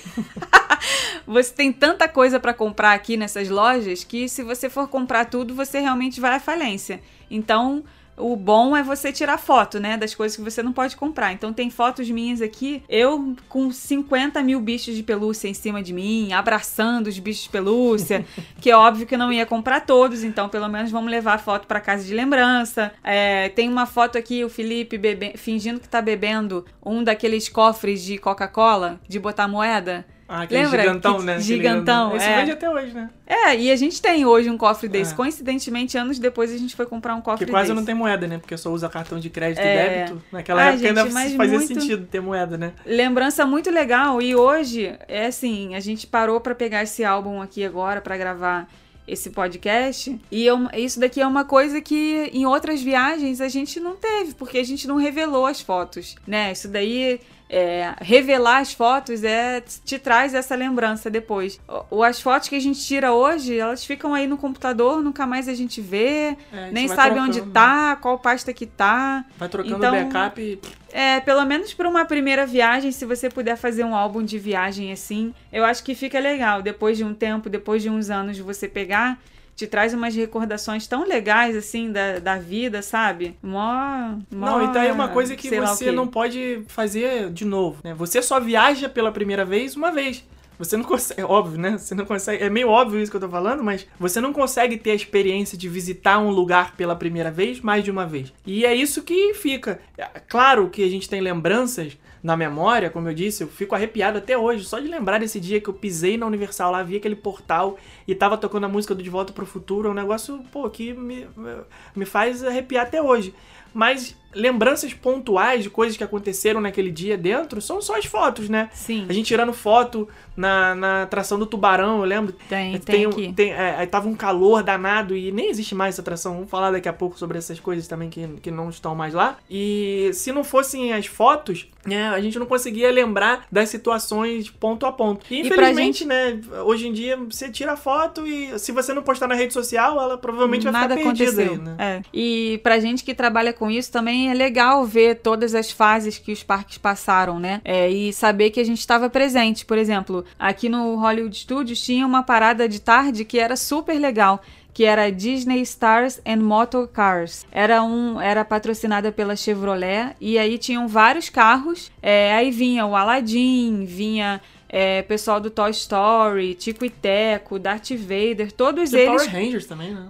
você tem tanta coisa pra comprar aqui nessas lojas que se você for comprar tudo, você realmente vai à falência. Então, o bom é você tirar foto, né? Das coisas que você não pode comprar. Então tem fotos minhas aqui, eu com 50 mil bichos de pelúcia em cima de mim, abraçando os bichos de pelúcia, que é óbvio que eu não ia comprar todos, então pelo menos vamos levar a foto pra casa de lembrança. É, tem uma foto aqui, o Felipe bebe, fingindo que tá bebendo um daqueles cofres de Coca-Cola, de botar moeda. Ah, aquele Lembra? gigantão, Que- né? Gigantão. Esse é. vende até hoje, né? É, e a gente tem hoje um cofre desse. É. Coincidentemente, anos depois a gente foi comprar um cofre Que quase desse. não tem moeda, né? Porque só usa cartão de crédito É. e débito. Naquela Ah, época gente, ainda fazia muito- sentido ter moeda, né? Lembrança muito legal. E hoje, é assim, a gente parou pra pegar esse álbum aqui agora pra gravar esse podcast. E eu- isso daqui é uma coisa que em outras viagens a gente não teve, porque a gente não revelou as fotos, né? Isso daí. É, revelar as fotos é te traz essa lembrança depois. O- As fotos que a gente tira hoje, elas ficam aí no computador, nunca mais a gente vê, É, a gente nem sabe trocando, onde né? tá, qual pasta que tá. Vai trocando Então- backup e É, pelo menos para uma primeira viagem, se você puder fazer um álbum de viagem assim, eu acho que fica legal. Depois de um tempo, depois de uns anos, você pegar, te traz umas recordações tão legais assim da, da vida, sabe? Mó, mó, Não, e tá aí uma coisa que você não pode fazer de novo, né? Você só viaja pela primeira vez uma vez. Você não consegue, é óbvio, né? Você não consegue, é meio óbvio isso que eu tô falando, mas você não consegue ter a experiência de visitar um lugar pela primeira vez mais de uma vez. E é isso que fica. É, Claro que a gente tem lembranças na memória, como eu disse, eu fico arrepiado até hoje, só de lembrar desse dia que eu pisei na Universal lá, vi aquele portal e tava tocando a música do De Volta pro Futuro, é um negócio, pô, que me, me faz arrepiar até hoje. Mas lembranças pontuais de coisas que aconteceram naquele dia dentro são só as fotos, né? Sim, A gente tirando foto na, na atração do tubarão, eu lembro. tem, tem, um- aqui. tem- é, tava um calor danado e nem existe mais essa atração. Vamos falar daqui a pouco sobre essas coisas também que, que não estão mais lá. E se não fossem as fotos, né, a gente não conseguia lembrar das situações ponto a ponto. E E infelizmente, né, hoje em dia você tira a foto e se você não postar na rede social, ela provavelmente vai Nada ficar perdida aconteceu. aí, né? É. E pra gente que trabalha com isso também é legal ver todas as fases que os parques passaram, né? É, e saber que a gente estava presente. Por exemplo, aqui no Hollywood Studios tinha uma parada de tarde que era super legal. Que era Disney Stars and Motor Cars. Era, um, era patrocinada pela Chevrolet. E aí tinham vários carros. É, aí vinha o Aladdin, vinha é, pessoal do Toy Story, Tico e Teco, Darth Vader, todos Tem eles. Power Rangers também, né?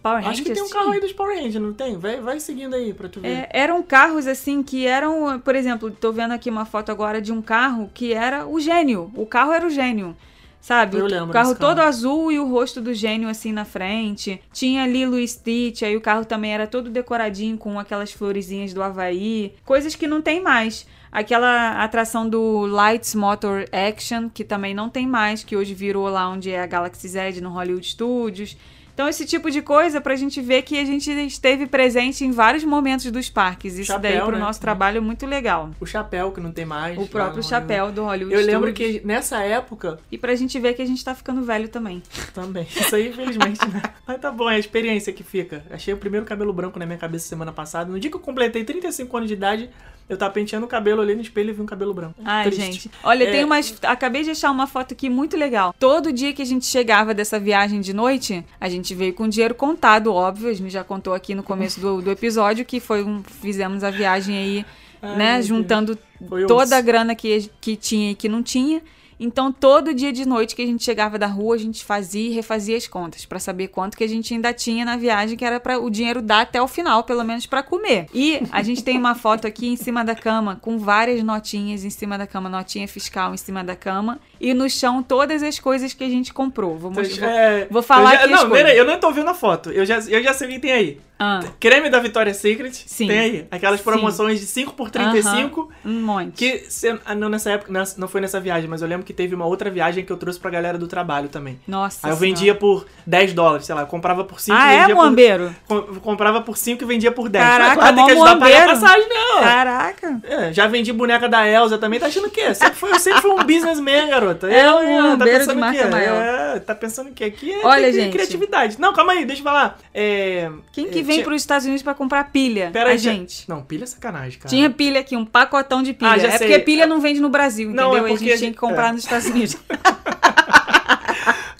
Power Acho que Rangers tem um carro aí dos Power Rangers, não tem? Vai, vai seguindo aí pra tu ver. É, eram carros assim que eram, por exemplo, tô vendo aqui uma foto agora de um carro que era o gênio. O carro era o gênio. Sabe? Eu o lembro carro desse carro. todo azul e o rosto do gênio assim na frente. Tinha Lilo e Stitch, aí o carro também era todo decoradinho com aquelas florezinhas do Havaí. Coisas que não tem mais. Aquela atração do Lights Motor Action, que também não tem mais, que hoje virou lá onde é a Galaxy Z no Hollywood Studios. Então, esse tipo de coisa pra gente ver que a gente esteve presente em vários momentos dos parques. Isso daí Chapéu, pro né? nosso trabalho é muito legal. O chapéu, que não tem mais. O próprio chapéu do Hollywood Eu lembro Studios. que nessa época E pra gente ver que a gente tá ficando velho também. também. Isso aí, infelizmente, né? Mas tá bom, é a experiência que fica. Achei o primeiro cabelo branco na minha cabeça semana passada. No dia que eu completei 35 anos de idade, eu tava penteando o cabelo, olhei no espelho e vi um cabelo branco. Ai, Triste. gente. Olha, É. tem umas. Acabei de achar uma foto aqui muito legal. Todo dia que a gente chegava dessa viagem de noite, a gente veio com dinheiro contado, óbvio. A gente já contou aqui no começo do, do episódio que foi um. Fizemos a viagem aí, Ai, né? Juntando toda a grana que, que tinha e que não tinha. Então, todo dia de noite que a gente chegava da rua, a gente fazia e refazia as contas pra saber quanto que a gente ainda tinha na viagem, que era para o dinheiro dar até o final, pelo menos pra comer. E a gente tem uma foto aqui em cima da cama com várias notinhas em cima da cama, notinha fiscal em cima da cama e no chão todas as coisas que a gente comprou. Vou, mos- vou, É, vou falar eu já, aqui as Não, peraí, eu não tô vendo a foto. Eu já, eu já sei o que tem aí. Ah, Creme da Victoria's Secret. Sim. Tem aí. Aquelas Sim. promoções de 5 por 35. um monte. Que se- ah, não nessa época, não foi nessa viagem, mas eu lembro que teve uma outra viagem que eu trouxe pra galera do trabalho também. Nossa Aí eu Senhora. vendia por 10 dólares, sei lá, eu comprava por 5 Ah, e é, vendia por Moambeiro? com- comprava por 5 e vendia por 10. Caraca, claro, tem que ajudar a pagar a passagem, não. Caraca. É, já vendi boneca da Elsa também, tá achando o quê? Sempre foi, eu sempre fui um businessman, É Eu, um eu, tá bombeiro pensando de o marca maior. É, tá pensando que aqui é Olha, gente. criatividade. Não, calma aí, deixa eu falar. É, Quem que é, vem tinha- pros Estados Unidos pra comprar pilha? Pera a aí, tinha- gente. Não, pilha é sacanagem, cara. Tinha pilha aqui, um pacotão de pilha. Ah, é sei. porque pilha não vende no Brasil, Não, entendeu? é a porque gente a tinha gente- que comprar é. nos Estados Unidos.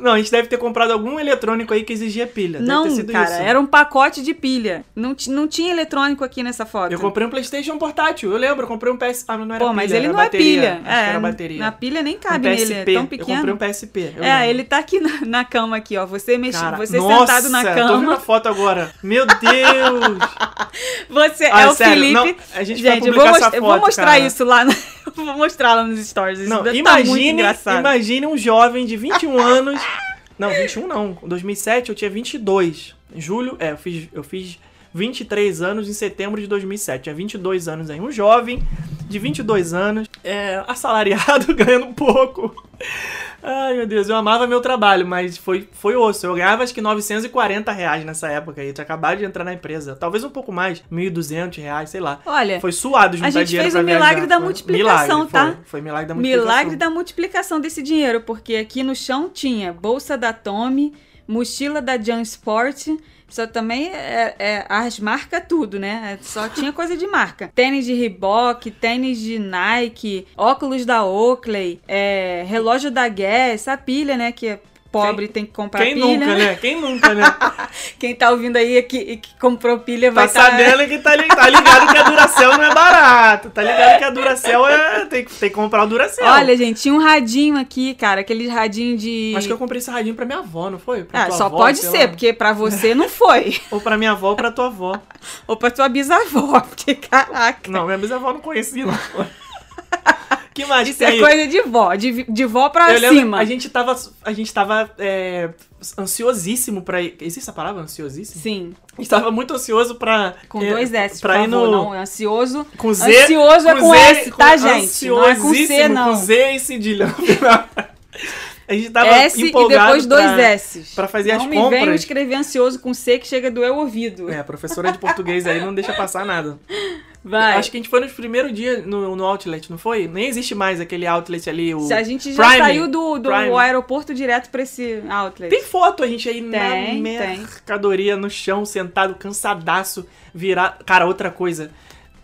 Não, a gente deve ter comprado algum eletrônico aí que exigia pilha. Não, cara, isso. era um pacote de pilha. Não, não tinha eletrônico aqui nessa foto. Eu comprei um PlayStation portátil, eu lembro, eu comprei um PS. Ah, mas não era Pô, pilha, mas ele não bateria. é pilha. Acho que é, era bateria. Na pilha nem um cabe PSP. nele, é tão Eu pequeno. comprei um PSP. eu É, lembro. ele tá aqui na, na cama aqui, ó. Você mex... Cara, você nossa, sentado na Tô vendo a cama. foto agora. Meu Deus! Você Ah, é o sério, Felipe. não, a gente vai eu vou, publicar essa mostrar- eu vou foto, mostrar cara. isso lá. na- eu vou mostrar lá nos stories. Isso Não, tá imagine, engraçado. imagine um jovem de 21 anos. Não, 21 não. Em 2007 eu tinha 22. Em julho, é, eu fiz, eu fiz 23 anos em setembro de 2007. Tinha 22 anos aí. Um jovem de 22 anos, é, assalariado, ganhando pouco. Ai, meu Deus, eu amava meu trabalho, mas foi, foi osso. Eu ganhava acho que 940 reais nessa época aí. Eu tinha acabado de entrar na empresa. Talvez um pouco mais, 1.200 reais, sei lá. Olha, Foi suado juntar a gente dinheiro fez o milagre viajar. da Foi- multiplicação, milagre, tá? Foi, foi milagre da multiplicação. milagre da multiplicação desse dinheiro, porque aqui no chão tinha bolsa da Tommy, mochila da Jan Sport. Só também é, é as marcas tudo, né? É, Só tinha coisa de marca. Tênis de Reebok, tênis de Nike, óculos da Oakley, é, relógio da Guess, a pilha, né? Que pobre tem que comprar Quem pilha. nunca, né? Quem nunca, né? Quem tá ouvindo aí que, que comprou pilha Tá vai tá... sabendo que tá, li- tá ligado que a Duracell não é barato. Tá ligado que a Duracell é. Tem, que- tem que comprar o Duracell. Olha, gente, tinha um radinho aqui, cara, aquele radinho de. Acho que eu comprei esse radinho pra minha avó, não foi? Pra Ah, só avó, pode ser, lá. porque pra você não foi. Ou pra minha avó ou pra tua avó. Ou pra tua bisavó, porque caraca. Não, minha bisavó não conhecia, não. Que mais Isso é coisa de vó, de, de vó pra Eu lembro, cima. a gente tava, a gente tava é, ansiosíssimo pra ir. Existe essa palavra? Ansiosíssimo? Sim, A gente tava muito ansioso pra. com é, dois S, pra ir favor, no. não, é ansioso. Com Z. Ansioso é com Z, S, tá, gente? Não é com C, não. Com Z e cedilha. A gente tava S e empolgado depois dois pra, S. pra fazer não as me venham compras. escrever ansioso com C que chega a doer o ouvido. É, a professora de português aí não deixa passar nada. Vai. Acho que a gente foi nos primeiros dias no, no outlet, não foi? Nem existe mais aquele outlet ali, o Se a gente já Prime. saiu do, do Prime. aeroporto direto pra esse outlet. Tem foto a gente aí na Tem, mercadoria, no chão, sentado, cansadaço, virar... Cara, outra coisa,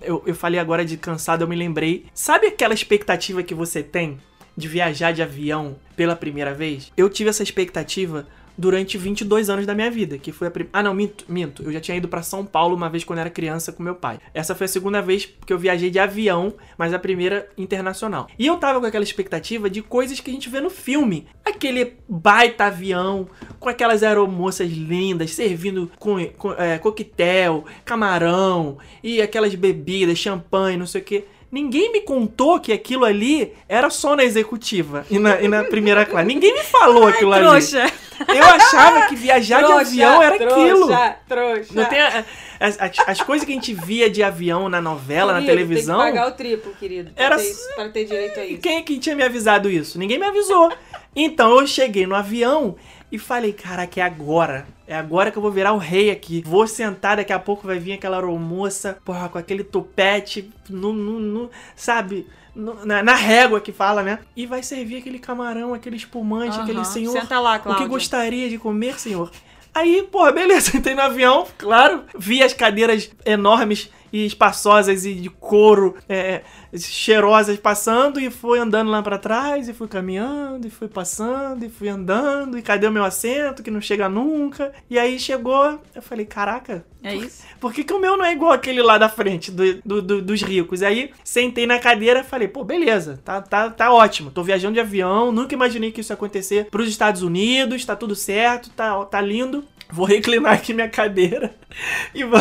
eu, eu falei agora de cansado, eu me lembrei. Sabe aquela expectativa que você tem de viajar de avião pela primeira vez? Eu tive essa expectativa durante 22 anos da minha vida, que foi a primeira... Ah, não, minto, minto. Eu já tinha ido pra São Paulo uma vez quando era criança com meu pai. Essa foi a segunda vez que eu viajei de avião, mas a primeira internacional. E eu tava com aquela expectativa de coisas que a gente vê no filme. Aquele baita avião, com aquelas aeromoças lindas, servindo com, com é, coquetel, camarão, e aquelas bebidas, champanhe, não sei o que. Ninguém me contou que aquilo ali era só na executiva e na, e na primeira classe. Ninguém me falou aquilo ali. Trouxa. Eu achava que viajar de avião era aquilo. Trouxa, trouxa. Não tem a- as, as- as coisas que a gente via de avião na novela, na Querido, televisão. Tem que pagar o triplo, querido. Pra, Era ter, pra ter direito a E isso. quem é que tinha me avisado isso? Ninguém me avisou. Então eu cheguei no avião e falei, caraca, é agora. É agora que eu vou virar o rei aqui. Vou sentar, daqui a pouco vai vir aquela aeromoça, porra, com aquele topete, no, no, no- sabe? No- na, na régua que fala, né? E vai servir aquele camarão, aquele espumante, Aham. aquele senhor. Senta lá, O Cláudia. que gostaria de comer, senhor? Aí, porra, beleza, entrei no avião, claro, vi as cadeiras enormes e espaçosas e de couro é, cheirosas passando e fui andando lá pra trás e fui caminhando e fui passando e fui andando e cadê o meu assento que não chega nunca? E aí chegou, eu falei, caraca, É isso? por que, que o meu não é igual aquele lá da frente, do, do- do- dos ricos? Aí sentei na cadeira e falei, pô, beleza, tá, tá, tá ótimo. Tô viajando de avião, nunca imaginei que isso ia acontecer pros Estados Unidos, tá tudo certo, tá, tá lindo. Vou reclinar aqui minha cadeira e vou.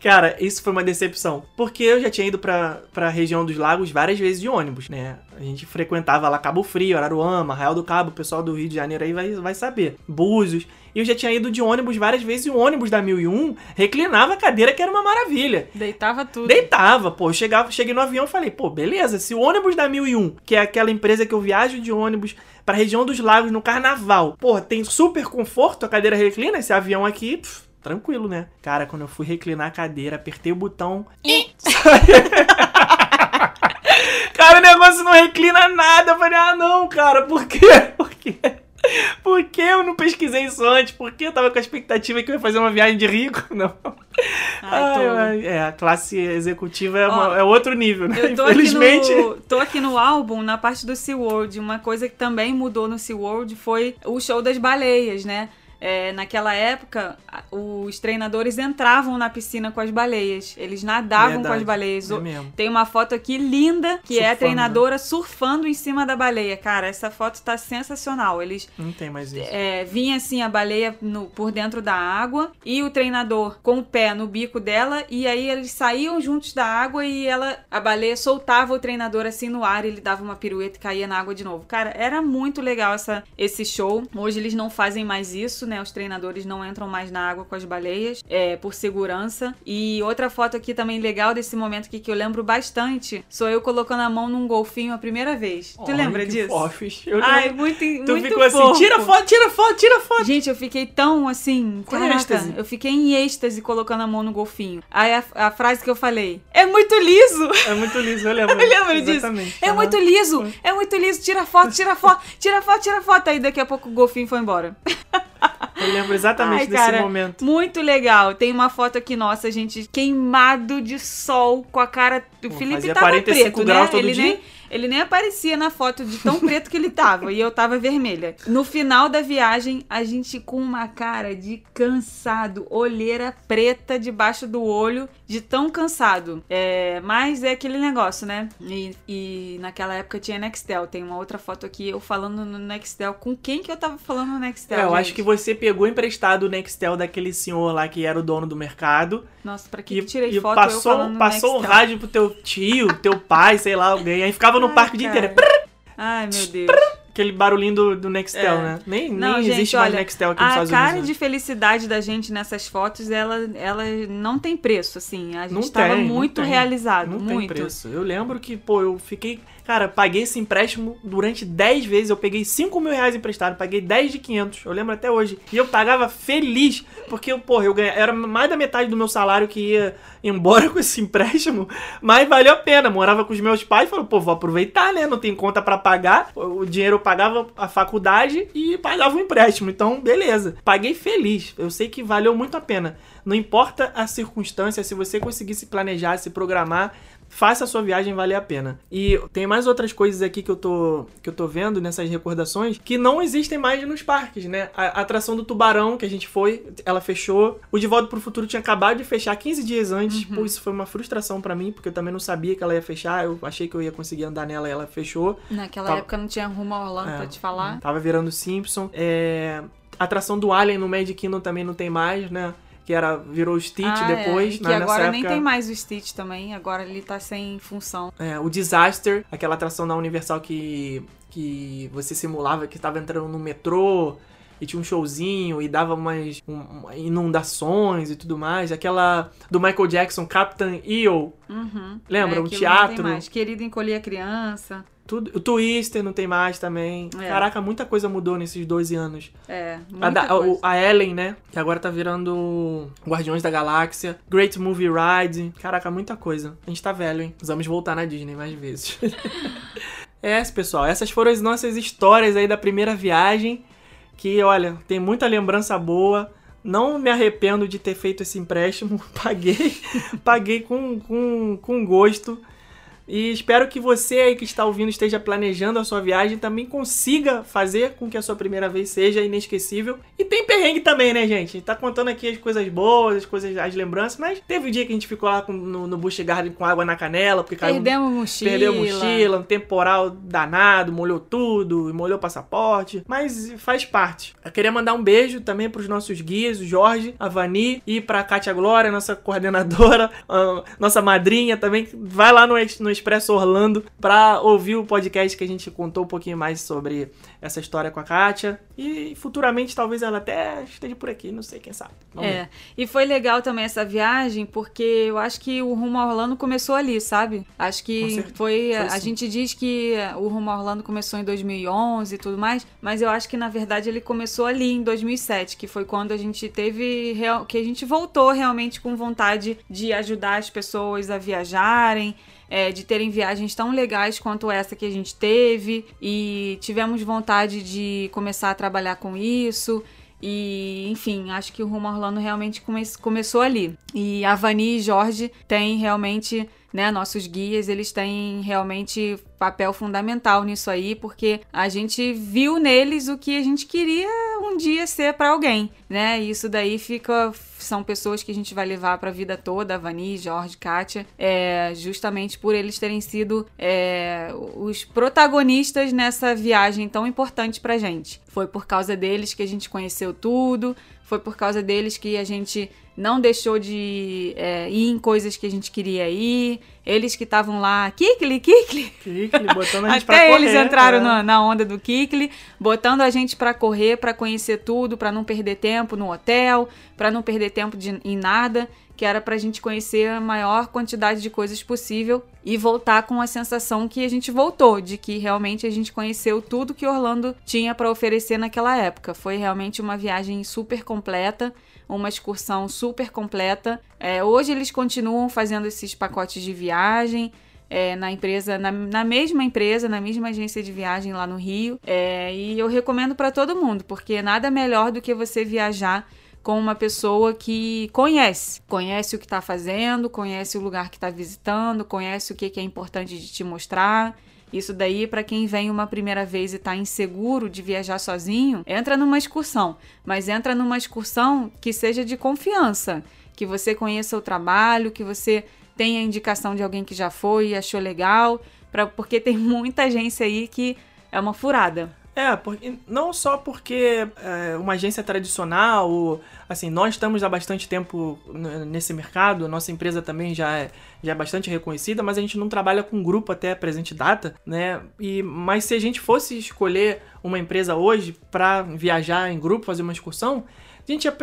Cara, isso foi uma decepção. Porque eu já tinha ido pra, pra região dos lagos várias vezes de ônibus, né? A gente frequentava lá Cabo Frio, Araruama, Arraial do Cabo, o pessoal do Rio de Janeiro aí vai, vai saber. Búzios. E eu já tinha ido de ônibus várias vezes e o ônibus da 1001 reclinava a cadeira, que era uma maravilha. Deitava tudo. Deitava, pô. Eu chegava, cheguei no avião e falei, pô, beleza, se o ônibus da 1001, que é aquela empresa que eu viajo de ônibus pra região dos lagos no carnaval, pô, tem super conforto, a cadeira reclina, esse avião aqui, pff, tranquilo, né? Cara, quando eu fui reclinar a cadeira, apertei o botão. cara, o negócio não reclina nada. Eu falei, ah, não, cara, por quê? Por quê? Por que eu não pesquisei isso antes? Por que eu tava com a expectativa que eu ia fazer uma viagem de rico? Não. Ai, Ai, é, a classe executiva é, Ó, uma- é outro nível, né? Eu tô aqui, Infelizmente. no, tô aqui no álbum, na parte do SeaWorld. Uma coisa que também mudou no SeaWorld foi o show das baleias, né? É, naquela época, os treinadores entravam na piscina com as baleias. Eles nadavam com Verdade, as baleias. é. Tem uma foto aqui linda, que é a Surfando, treinadora surfando em cima da baleia. Cara, essa foto tá sensacional. Eles Não tem mais isso. é, vinha assim a baleia no- por dentro da água e o treinador com o pé no bico dela e aí eles saíam juntos da água e ela a baleia soltava o treinador assim no ar e ele dava uma pirueta e caía na água de novo. Cara, era muito legal essa, esse show. Hoje eles não fazem mais isso, né? Os treinadores não entram mais na água com as baleias é, por segurança. E outra foto aqui também legal desse momento aqui que eu lembro bastante sou eu colocando a mão num golfinho a primeira vez. tu Ai, lembra que disso? fofos. Eu Ai, lembro. muito, Tu muito ficou assim, tira foto, tira foto, tira foto. Gente, eu fiquei tão assim. Com êxtase. eu fiquei em êxtase colocando a mão no golfinho. Aí a, a frase que eu falei: É muito liso! É muito liso, eu lembro. Eu lembro disso. Exatamente. É Aham. muito liso! É muito liso! Tira foto, tira foto, tira foto, tira foto. Aí daqui a pouco o golfinho foi embora. Eu lembro exatamente Ai, desse cara, momento. Muito legal. Tem uma foto aqui nossa, gente, queimado de sol com a cara. O Felipe fazia tava 45 preto, graus né? todo ele dia? nem ele nem aparecia na foto de tão preto que ele tava e eu tava vermelha. No final da viagem, a gente com uma cara de cansado, olheira preta debaixo do olho, de tão cansado. É, mas é aquele negócio, né? E, e naquela época tinha Nextel. Tem uma outra foto aqui eu falando no Nextel. Com quem que eu tava falando no Nextel? É, eu gente? acho que você pegou emprestado o Nextel daquele senhor lá que era o dono do mercado. Nossa, pra que E, que tirei e foto eu passou, falando no passou Nextel? rádio pro teu tio, teu pai, sei lá, alguém. Aí ficava no parque o dia cara. inteiro. Ai, meu Deus. Aquele barulhinho do, do Nextel, É. né? Nem, Não, nem gente, existe mais olha, Nextel aqui nos a Estados cara Unidos. de né? felicidade da gente nessas fotos, ela, ela não tem preço, assim. A gente Não estava não muito tem. realizado, Não muito. tem preço. Eu lembro que, pô, eu fiquei. Cara, paguei esse empréstimo durante 10 vezes. Eu peguei 5 mil reais emprestado, paguei 10 de 500. Eu lembro até hoje. E eu pagava feliz, porque, porra, eu ganhava. Era mais da metade do meu salário que ia embora com esse empréstimo, mas valeu a pena. Morava com os meus pais e falou, pô, vou aproveitar, né? Não tem conta pra pagar. O dinheiro pagava a faculdade e pagava o empréstimo. Então, beleza. Paguei feliz. Eu sei que valeu muito a pena. Não importa a circunstância, se você conseguir se planejar, se programar, faça a sua viagem valer a pena. E tem mais outras coisas aqui que eu tô, que eu tô vendo nessas recordações que não existem mais nos parques, né? A, a atração do tubarão que a gente foi, ela fechou. O De Volta pro Futuro tinha acabado de fechar 15 dias antes. Pô, isso foi uma frustração pra mim, porque eu também não sabia que ela ia fechar. Eu achei que eu ia conseguir andar nela e ela fechou. Naquela Tava- época não tinha rumo a Orlando É, pra te falar. Tava virando Simpson. É, a atração do Alien no Magic Kingdom também não tem mais, né? Que era, virou o Stitch Ah, é, depois. e que né? Nessa agora nem época- tem mais o Stitch também, agora ele tá sem função. É, o Disaster, aquela atração da Universal que, que você simulava que estava entrando no metrô e tinha um showzinho e dava umas um- inundações e tudo mais. Aquela do Michael Jackson, Captain EO, Uhum. Lembra? É, Um teatro. Não tem mais. Querido encolher a criança. Tudo, o Twister não tem mais também. É. Caraca, muita coisa mudou nesses 12 anos. É, muita A, da- coisa. a Ellen, né? Que agora tá virando Guardiões da Galáxia. Great Movie Ride. Caraca, muita coisa. A gente tá velho, hein? Vamos voltar na Disney mais vezes. é, pessoal. Essas foram as nossas histórias aí da primeira viagem. Que, olha, tem muita lembrança boa. Não me arrependo de ter feito esse empréstimo. Paguei. paguei com, com, com gosto. E espero que você aí que está ouvindo esteja planejando a sua viagem também consiga fazer com que a sua primeira vez seja inesquecível. E tem perrengue também, né, gente? A gente tá contando aqui as coisas boas, as coisas, as lembranças, mas teve um dia que a gente ficou lá com- no, no Busch Garden com água na canela, porque caiu, Perdemos mochila. perdeu a mochila, um temporal danado, molhou tudo, molhou o passaporte, mas faz parte. Eu queria mandar um beijo também pros nossos guias, o Jorge, a Vani e pra Kátia Glória, nossa coordenadora, nossa madrinha também. Vai lá no, no Expresso Orlando pra ouvir o podcast que a gente contou um pouquinho mais sobre essa história com a Kátia. E futuramente talvez ela até esteja por aqui, não sei, quem sabe. Vamos ver. É, e foi legal também essa viagem, porque eu acho que o Rumo a Orlando começou ali, sabe? Acho que foi. Foi a sim. gente diz que o Rumo a Orlando começou em 2011 e tudo mais, mas eu acho que na verdade ele começou ali em 2007, que foi quando a gente teve. real- que a gente voltou realmente com vontade de ajudar as pessoas a viajarem. é, de terem viagens tão legais quanto essa que a gente teve e tivemos vontade de começar a trabalhar com isso E, enfim, acho que o Rumo Orlando realmente come começou ali. E a Vani e Jorge têm realmente né, nossos guias, eles têm realmente papel fundamental nisso aí, porque a gente viu neles o que a gente queria um dia ser para alguém, né? E isso daí fica são pessoas que a gente vai levar para a vida toda, Vani, Jorge, Kátia, é, justamente por eles terem sido é, os protagonistas nessa viagem tão importante pra gente. Foi por causa deles que a gente conheceu tudo, foi por causa deles que a gente não deixou de é, ir em coisas que a gente queria ir. Eles que estavam lá, Kikli, Kikli. Kikli, botando a gente Até pra correr. eles entraram é. na, na onda do Kikli, botando a gente pra correr, pra conhecer tudo, pra não perder tempo no hotel, pra não perder tempo de, em nada, que era pra gente conhecer a maior quantidade de coisas possível e voltar com a sensação que a gente voltou, de que realmente a gente conheceu tudo que Orlando tinha pra oferecer naquela época. Foi realmente uma viagem super completa uma excursão super completa. É, hoje eles continuam fazendo esses pacotes de viagem. É, na empresa, na, na, mesma empresa, na mesma agência de viagem lá no Rio. É, e eu recomendo para todo mundo, porque nada melhor do que você viajar com uma pessoa que conhece, conhece o que está fazendo, conhece o lugar que está visitando, conhece o que, que é importante de te mostrar. Isso daí, para quem vem uma primeira vez e está inseguro de viajar sozinho, entra numa excursão, mas entra numa excursão que seja de confiança, que você conheça o trabalho, que você tenha indicação de alguém que já foi e achou legal, pra, porque tem muita agência aí que é uma furada. É, porque, não só porque é uma agência tradicional, assim, nós estamos há bastante tempo nesse mercado, nossa empresa também já é, já é bastante reconhecida, mas a gente não trabalha com grupo até a presente data, né? E, mas se a gente fosse escolher uma empresa hoje para viajar em grupo, fazer uma excursão, a gente ia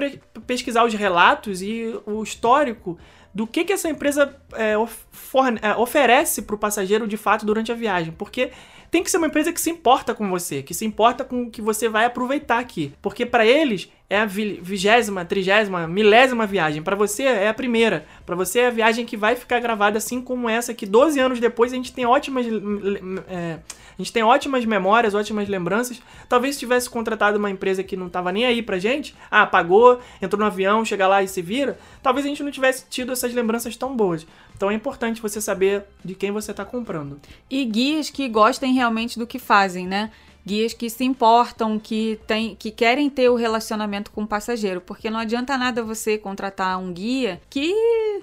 pesquisar os relatos e o histórico do que, que essa empresa é, forne, é, oferece para o passageiro de fato durante a viagem. Porque tem que ser uma empresa que se importa com você, que se importa com o que você vai aproveitar aqui. Porque para eles é a vigésima, trigésima, milésima viagem. Para você é a primeira. Para você é a viagem que vai ficar gravada assim como essa, que 12 anos depois a gente tem ótimas. É, a gente tem ótimas memórias, ótimas lembranças. Talvez se tivesse contratado uma empresa que não tava nem aí pra gente, ah, pagou, entrou no avião, chega lá e se vira, talvez a gente não tivesse tido essas lembranças tão boas. Então é importante você saber de quem você está comprando. E guias que gostem realmente do que fazem, né? Guias que se importam, que, tem, que querem ter o relacionamento com o passageiro, porque não adianta nada você contratar um guia que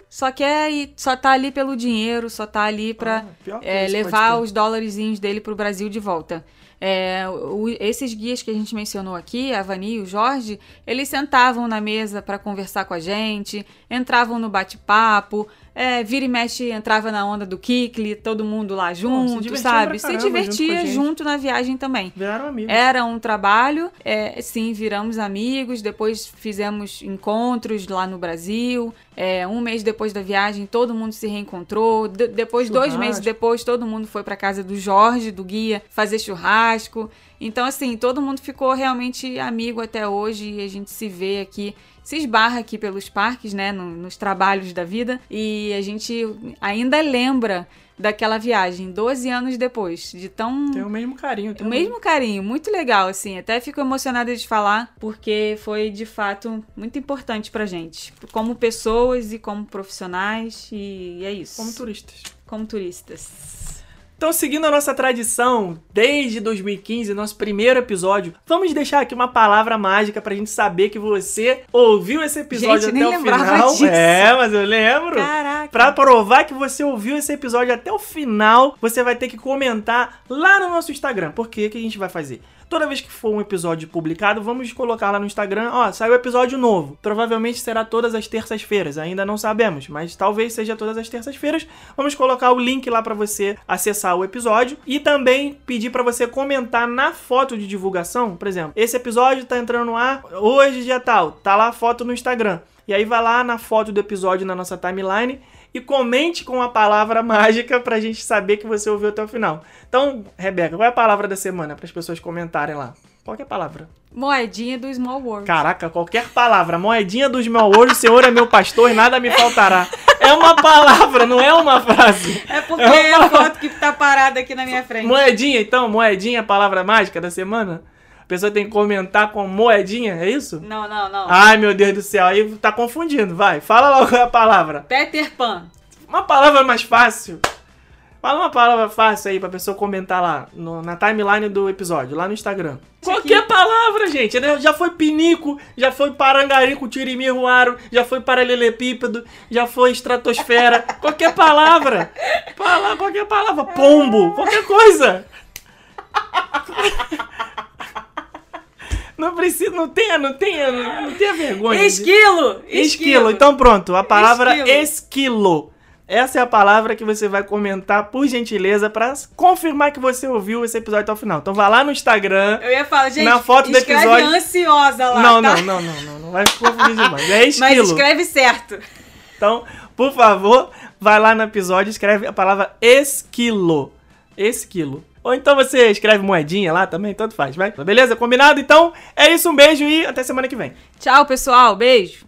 só quer e só tá ali pelo dinheiro, só tá ali para ah, é, levar os dólares dele pro Brasil de volta. É, o, esses guias que a gente mencionou aqui, a Vani e o Jorge, eles sentavam na mesa para conversar com a gente, entravam no bate-papo, é, vira e mexe entrava na onda do Kikli, todo mundo lá junto, Pô, se sabe? Se divertia junto, junto, na viagem também. Viraram amigos. Era um trabalho, é, sim, viramos amigos, depois fizemos encontros lá no Brasil. É, um mês depois da viagem, todo mundo se reencontrou. De depois, churrasco. dois meses depois, todo mundo foi para casa do Jorge, do guia, fazer churrasco. Então, assim, todo mundo ficou realmente amigo até hoje e a gente se vê aqui se esbarra aqui pelos parques, né, no, nos trabalhos da vida, e a gente ainda lembra daquela viagem, 12 anos depois, de tão... Tem o mesmo carinho. Tem o mesmo carinho, muito legal, assim, até fico emocionada de falar, porque foi, de fato, muito importante pra gente, como pessoas e como profissionais, e é isso. Como turistas. Como turistas. Então, seguindo a nossa tradição, desde 2015, nosso primeiro episódio, vamos deixar aqui uma palavra mágica pra gente saber que você ouviu esse episódio gente, até o final. Disso. É, mas eu lembro. Caraca. Pra provar que você ouviu esse episódio até o final, você vai ter que comentar lá no nosso Instagram. Por que que a gente vai fazer? Toda vez que for um episódio publicado, vamos colocar lá no Instagram, ó, saiu episódio novo. Provavelmente será todas as terças-feiras, ainda não sabemos, mas talvez seja todas as terças-feiras. Vamos colocar o link lá para você acessar o episódio e também pedir para você comentar na foto de divulgação, por exemplo, esse episódio tá entrando no ar hoje dia tal, tá lá a foto no Instagram. E aí vai lá na foto do episódio na nossa timeline e comente com a palavra mágica pra gente saber que você ouviu até o final. Então, Rebeca, qual é a palavra da semana para as pessoas comentarem lá? Qual é a palavra? Moedinha do Small World. Caraca, qualquer palavra. Moedinha do Small World, o Senhor é meu pastor e nada me faltará. É uma palavra, não é uma frase. É porque é, uma... é a foto que tá parada aqui na minha frente. Moedinha, então, moedinha, a palavra mágica da semana? A pessoa tem que comentar com moedinha, é isso? Não, não, não. Ai, meu Deus do céu, aí tá confundindo. Vai, fala logo a palavra. Peter Pan. Uma palavra mais fácil. Fala uma palavra fácil aí pra pessoa comentar lá no- na timeline do episódio, lá no Instagram. Isso aqui. Qualquer palavra, gente. né? Já foi pinico, já foi parangarico, tirimiru, aro, já foi paralelepípedo, já foi estratosfera. qualquer palavra. Fala qualquer palavra. Pombo, qualquer coisa. Não precisa, não tenha, não tenha, não tenha vergonha. de- Esquilo. Esquilo. Então pronto, a palavra Esquilo. esquilo. Essa é a palavra que você vai comentar, por gentileza, pra confirmar que você ouviu esse episódio até o final. Então vai lá no Instagram. Eu ia falar, gente, Na foto do escreve episódio- ansiosa lá, não, tá? não, não, não, não, não vai confundir demais. É Mas esquilo. escreve certo. Então, por favor, vai lá no episódio escreve a palavra esquilo. Esquilo. Ou então você escreve moedinha lá também, tanto faz, vai? Beleza? Combinado? Então, é isso, um beijo e até semana que vem. Tchau, pessoal. Beijo.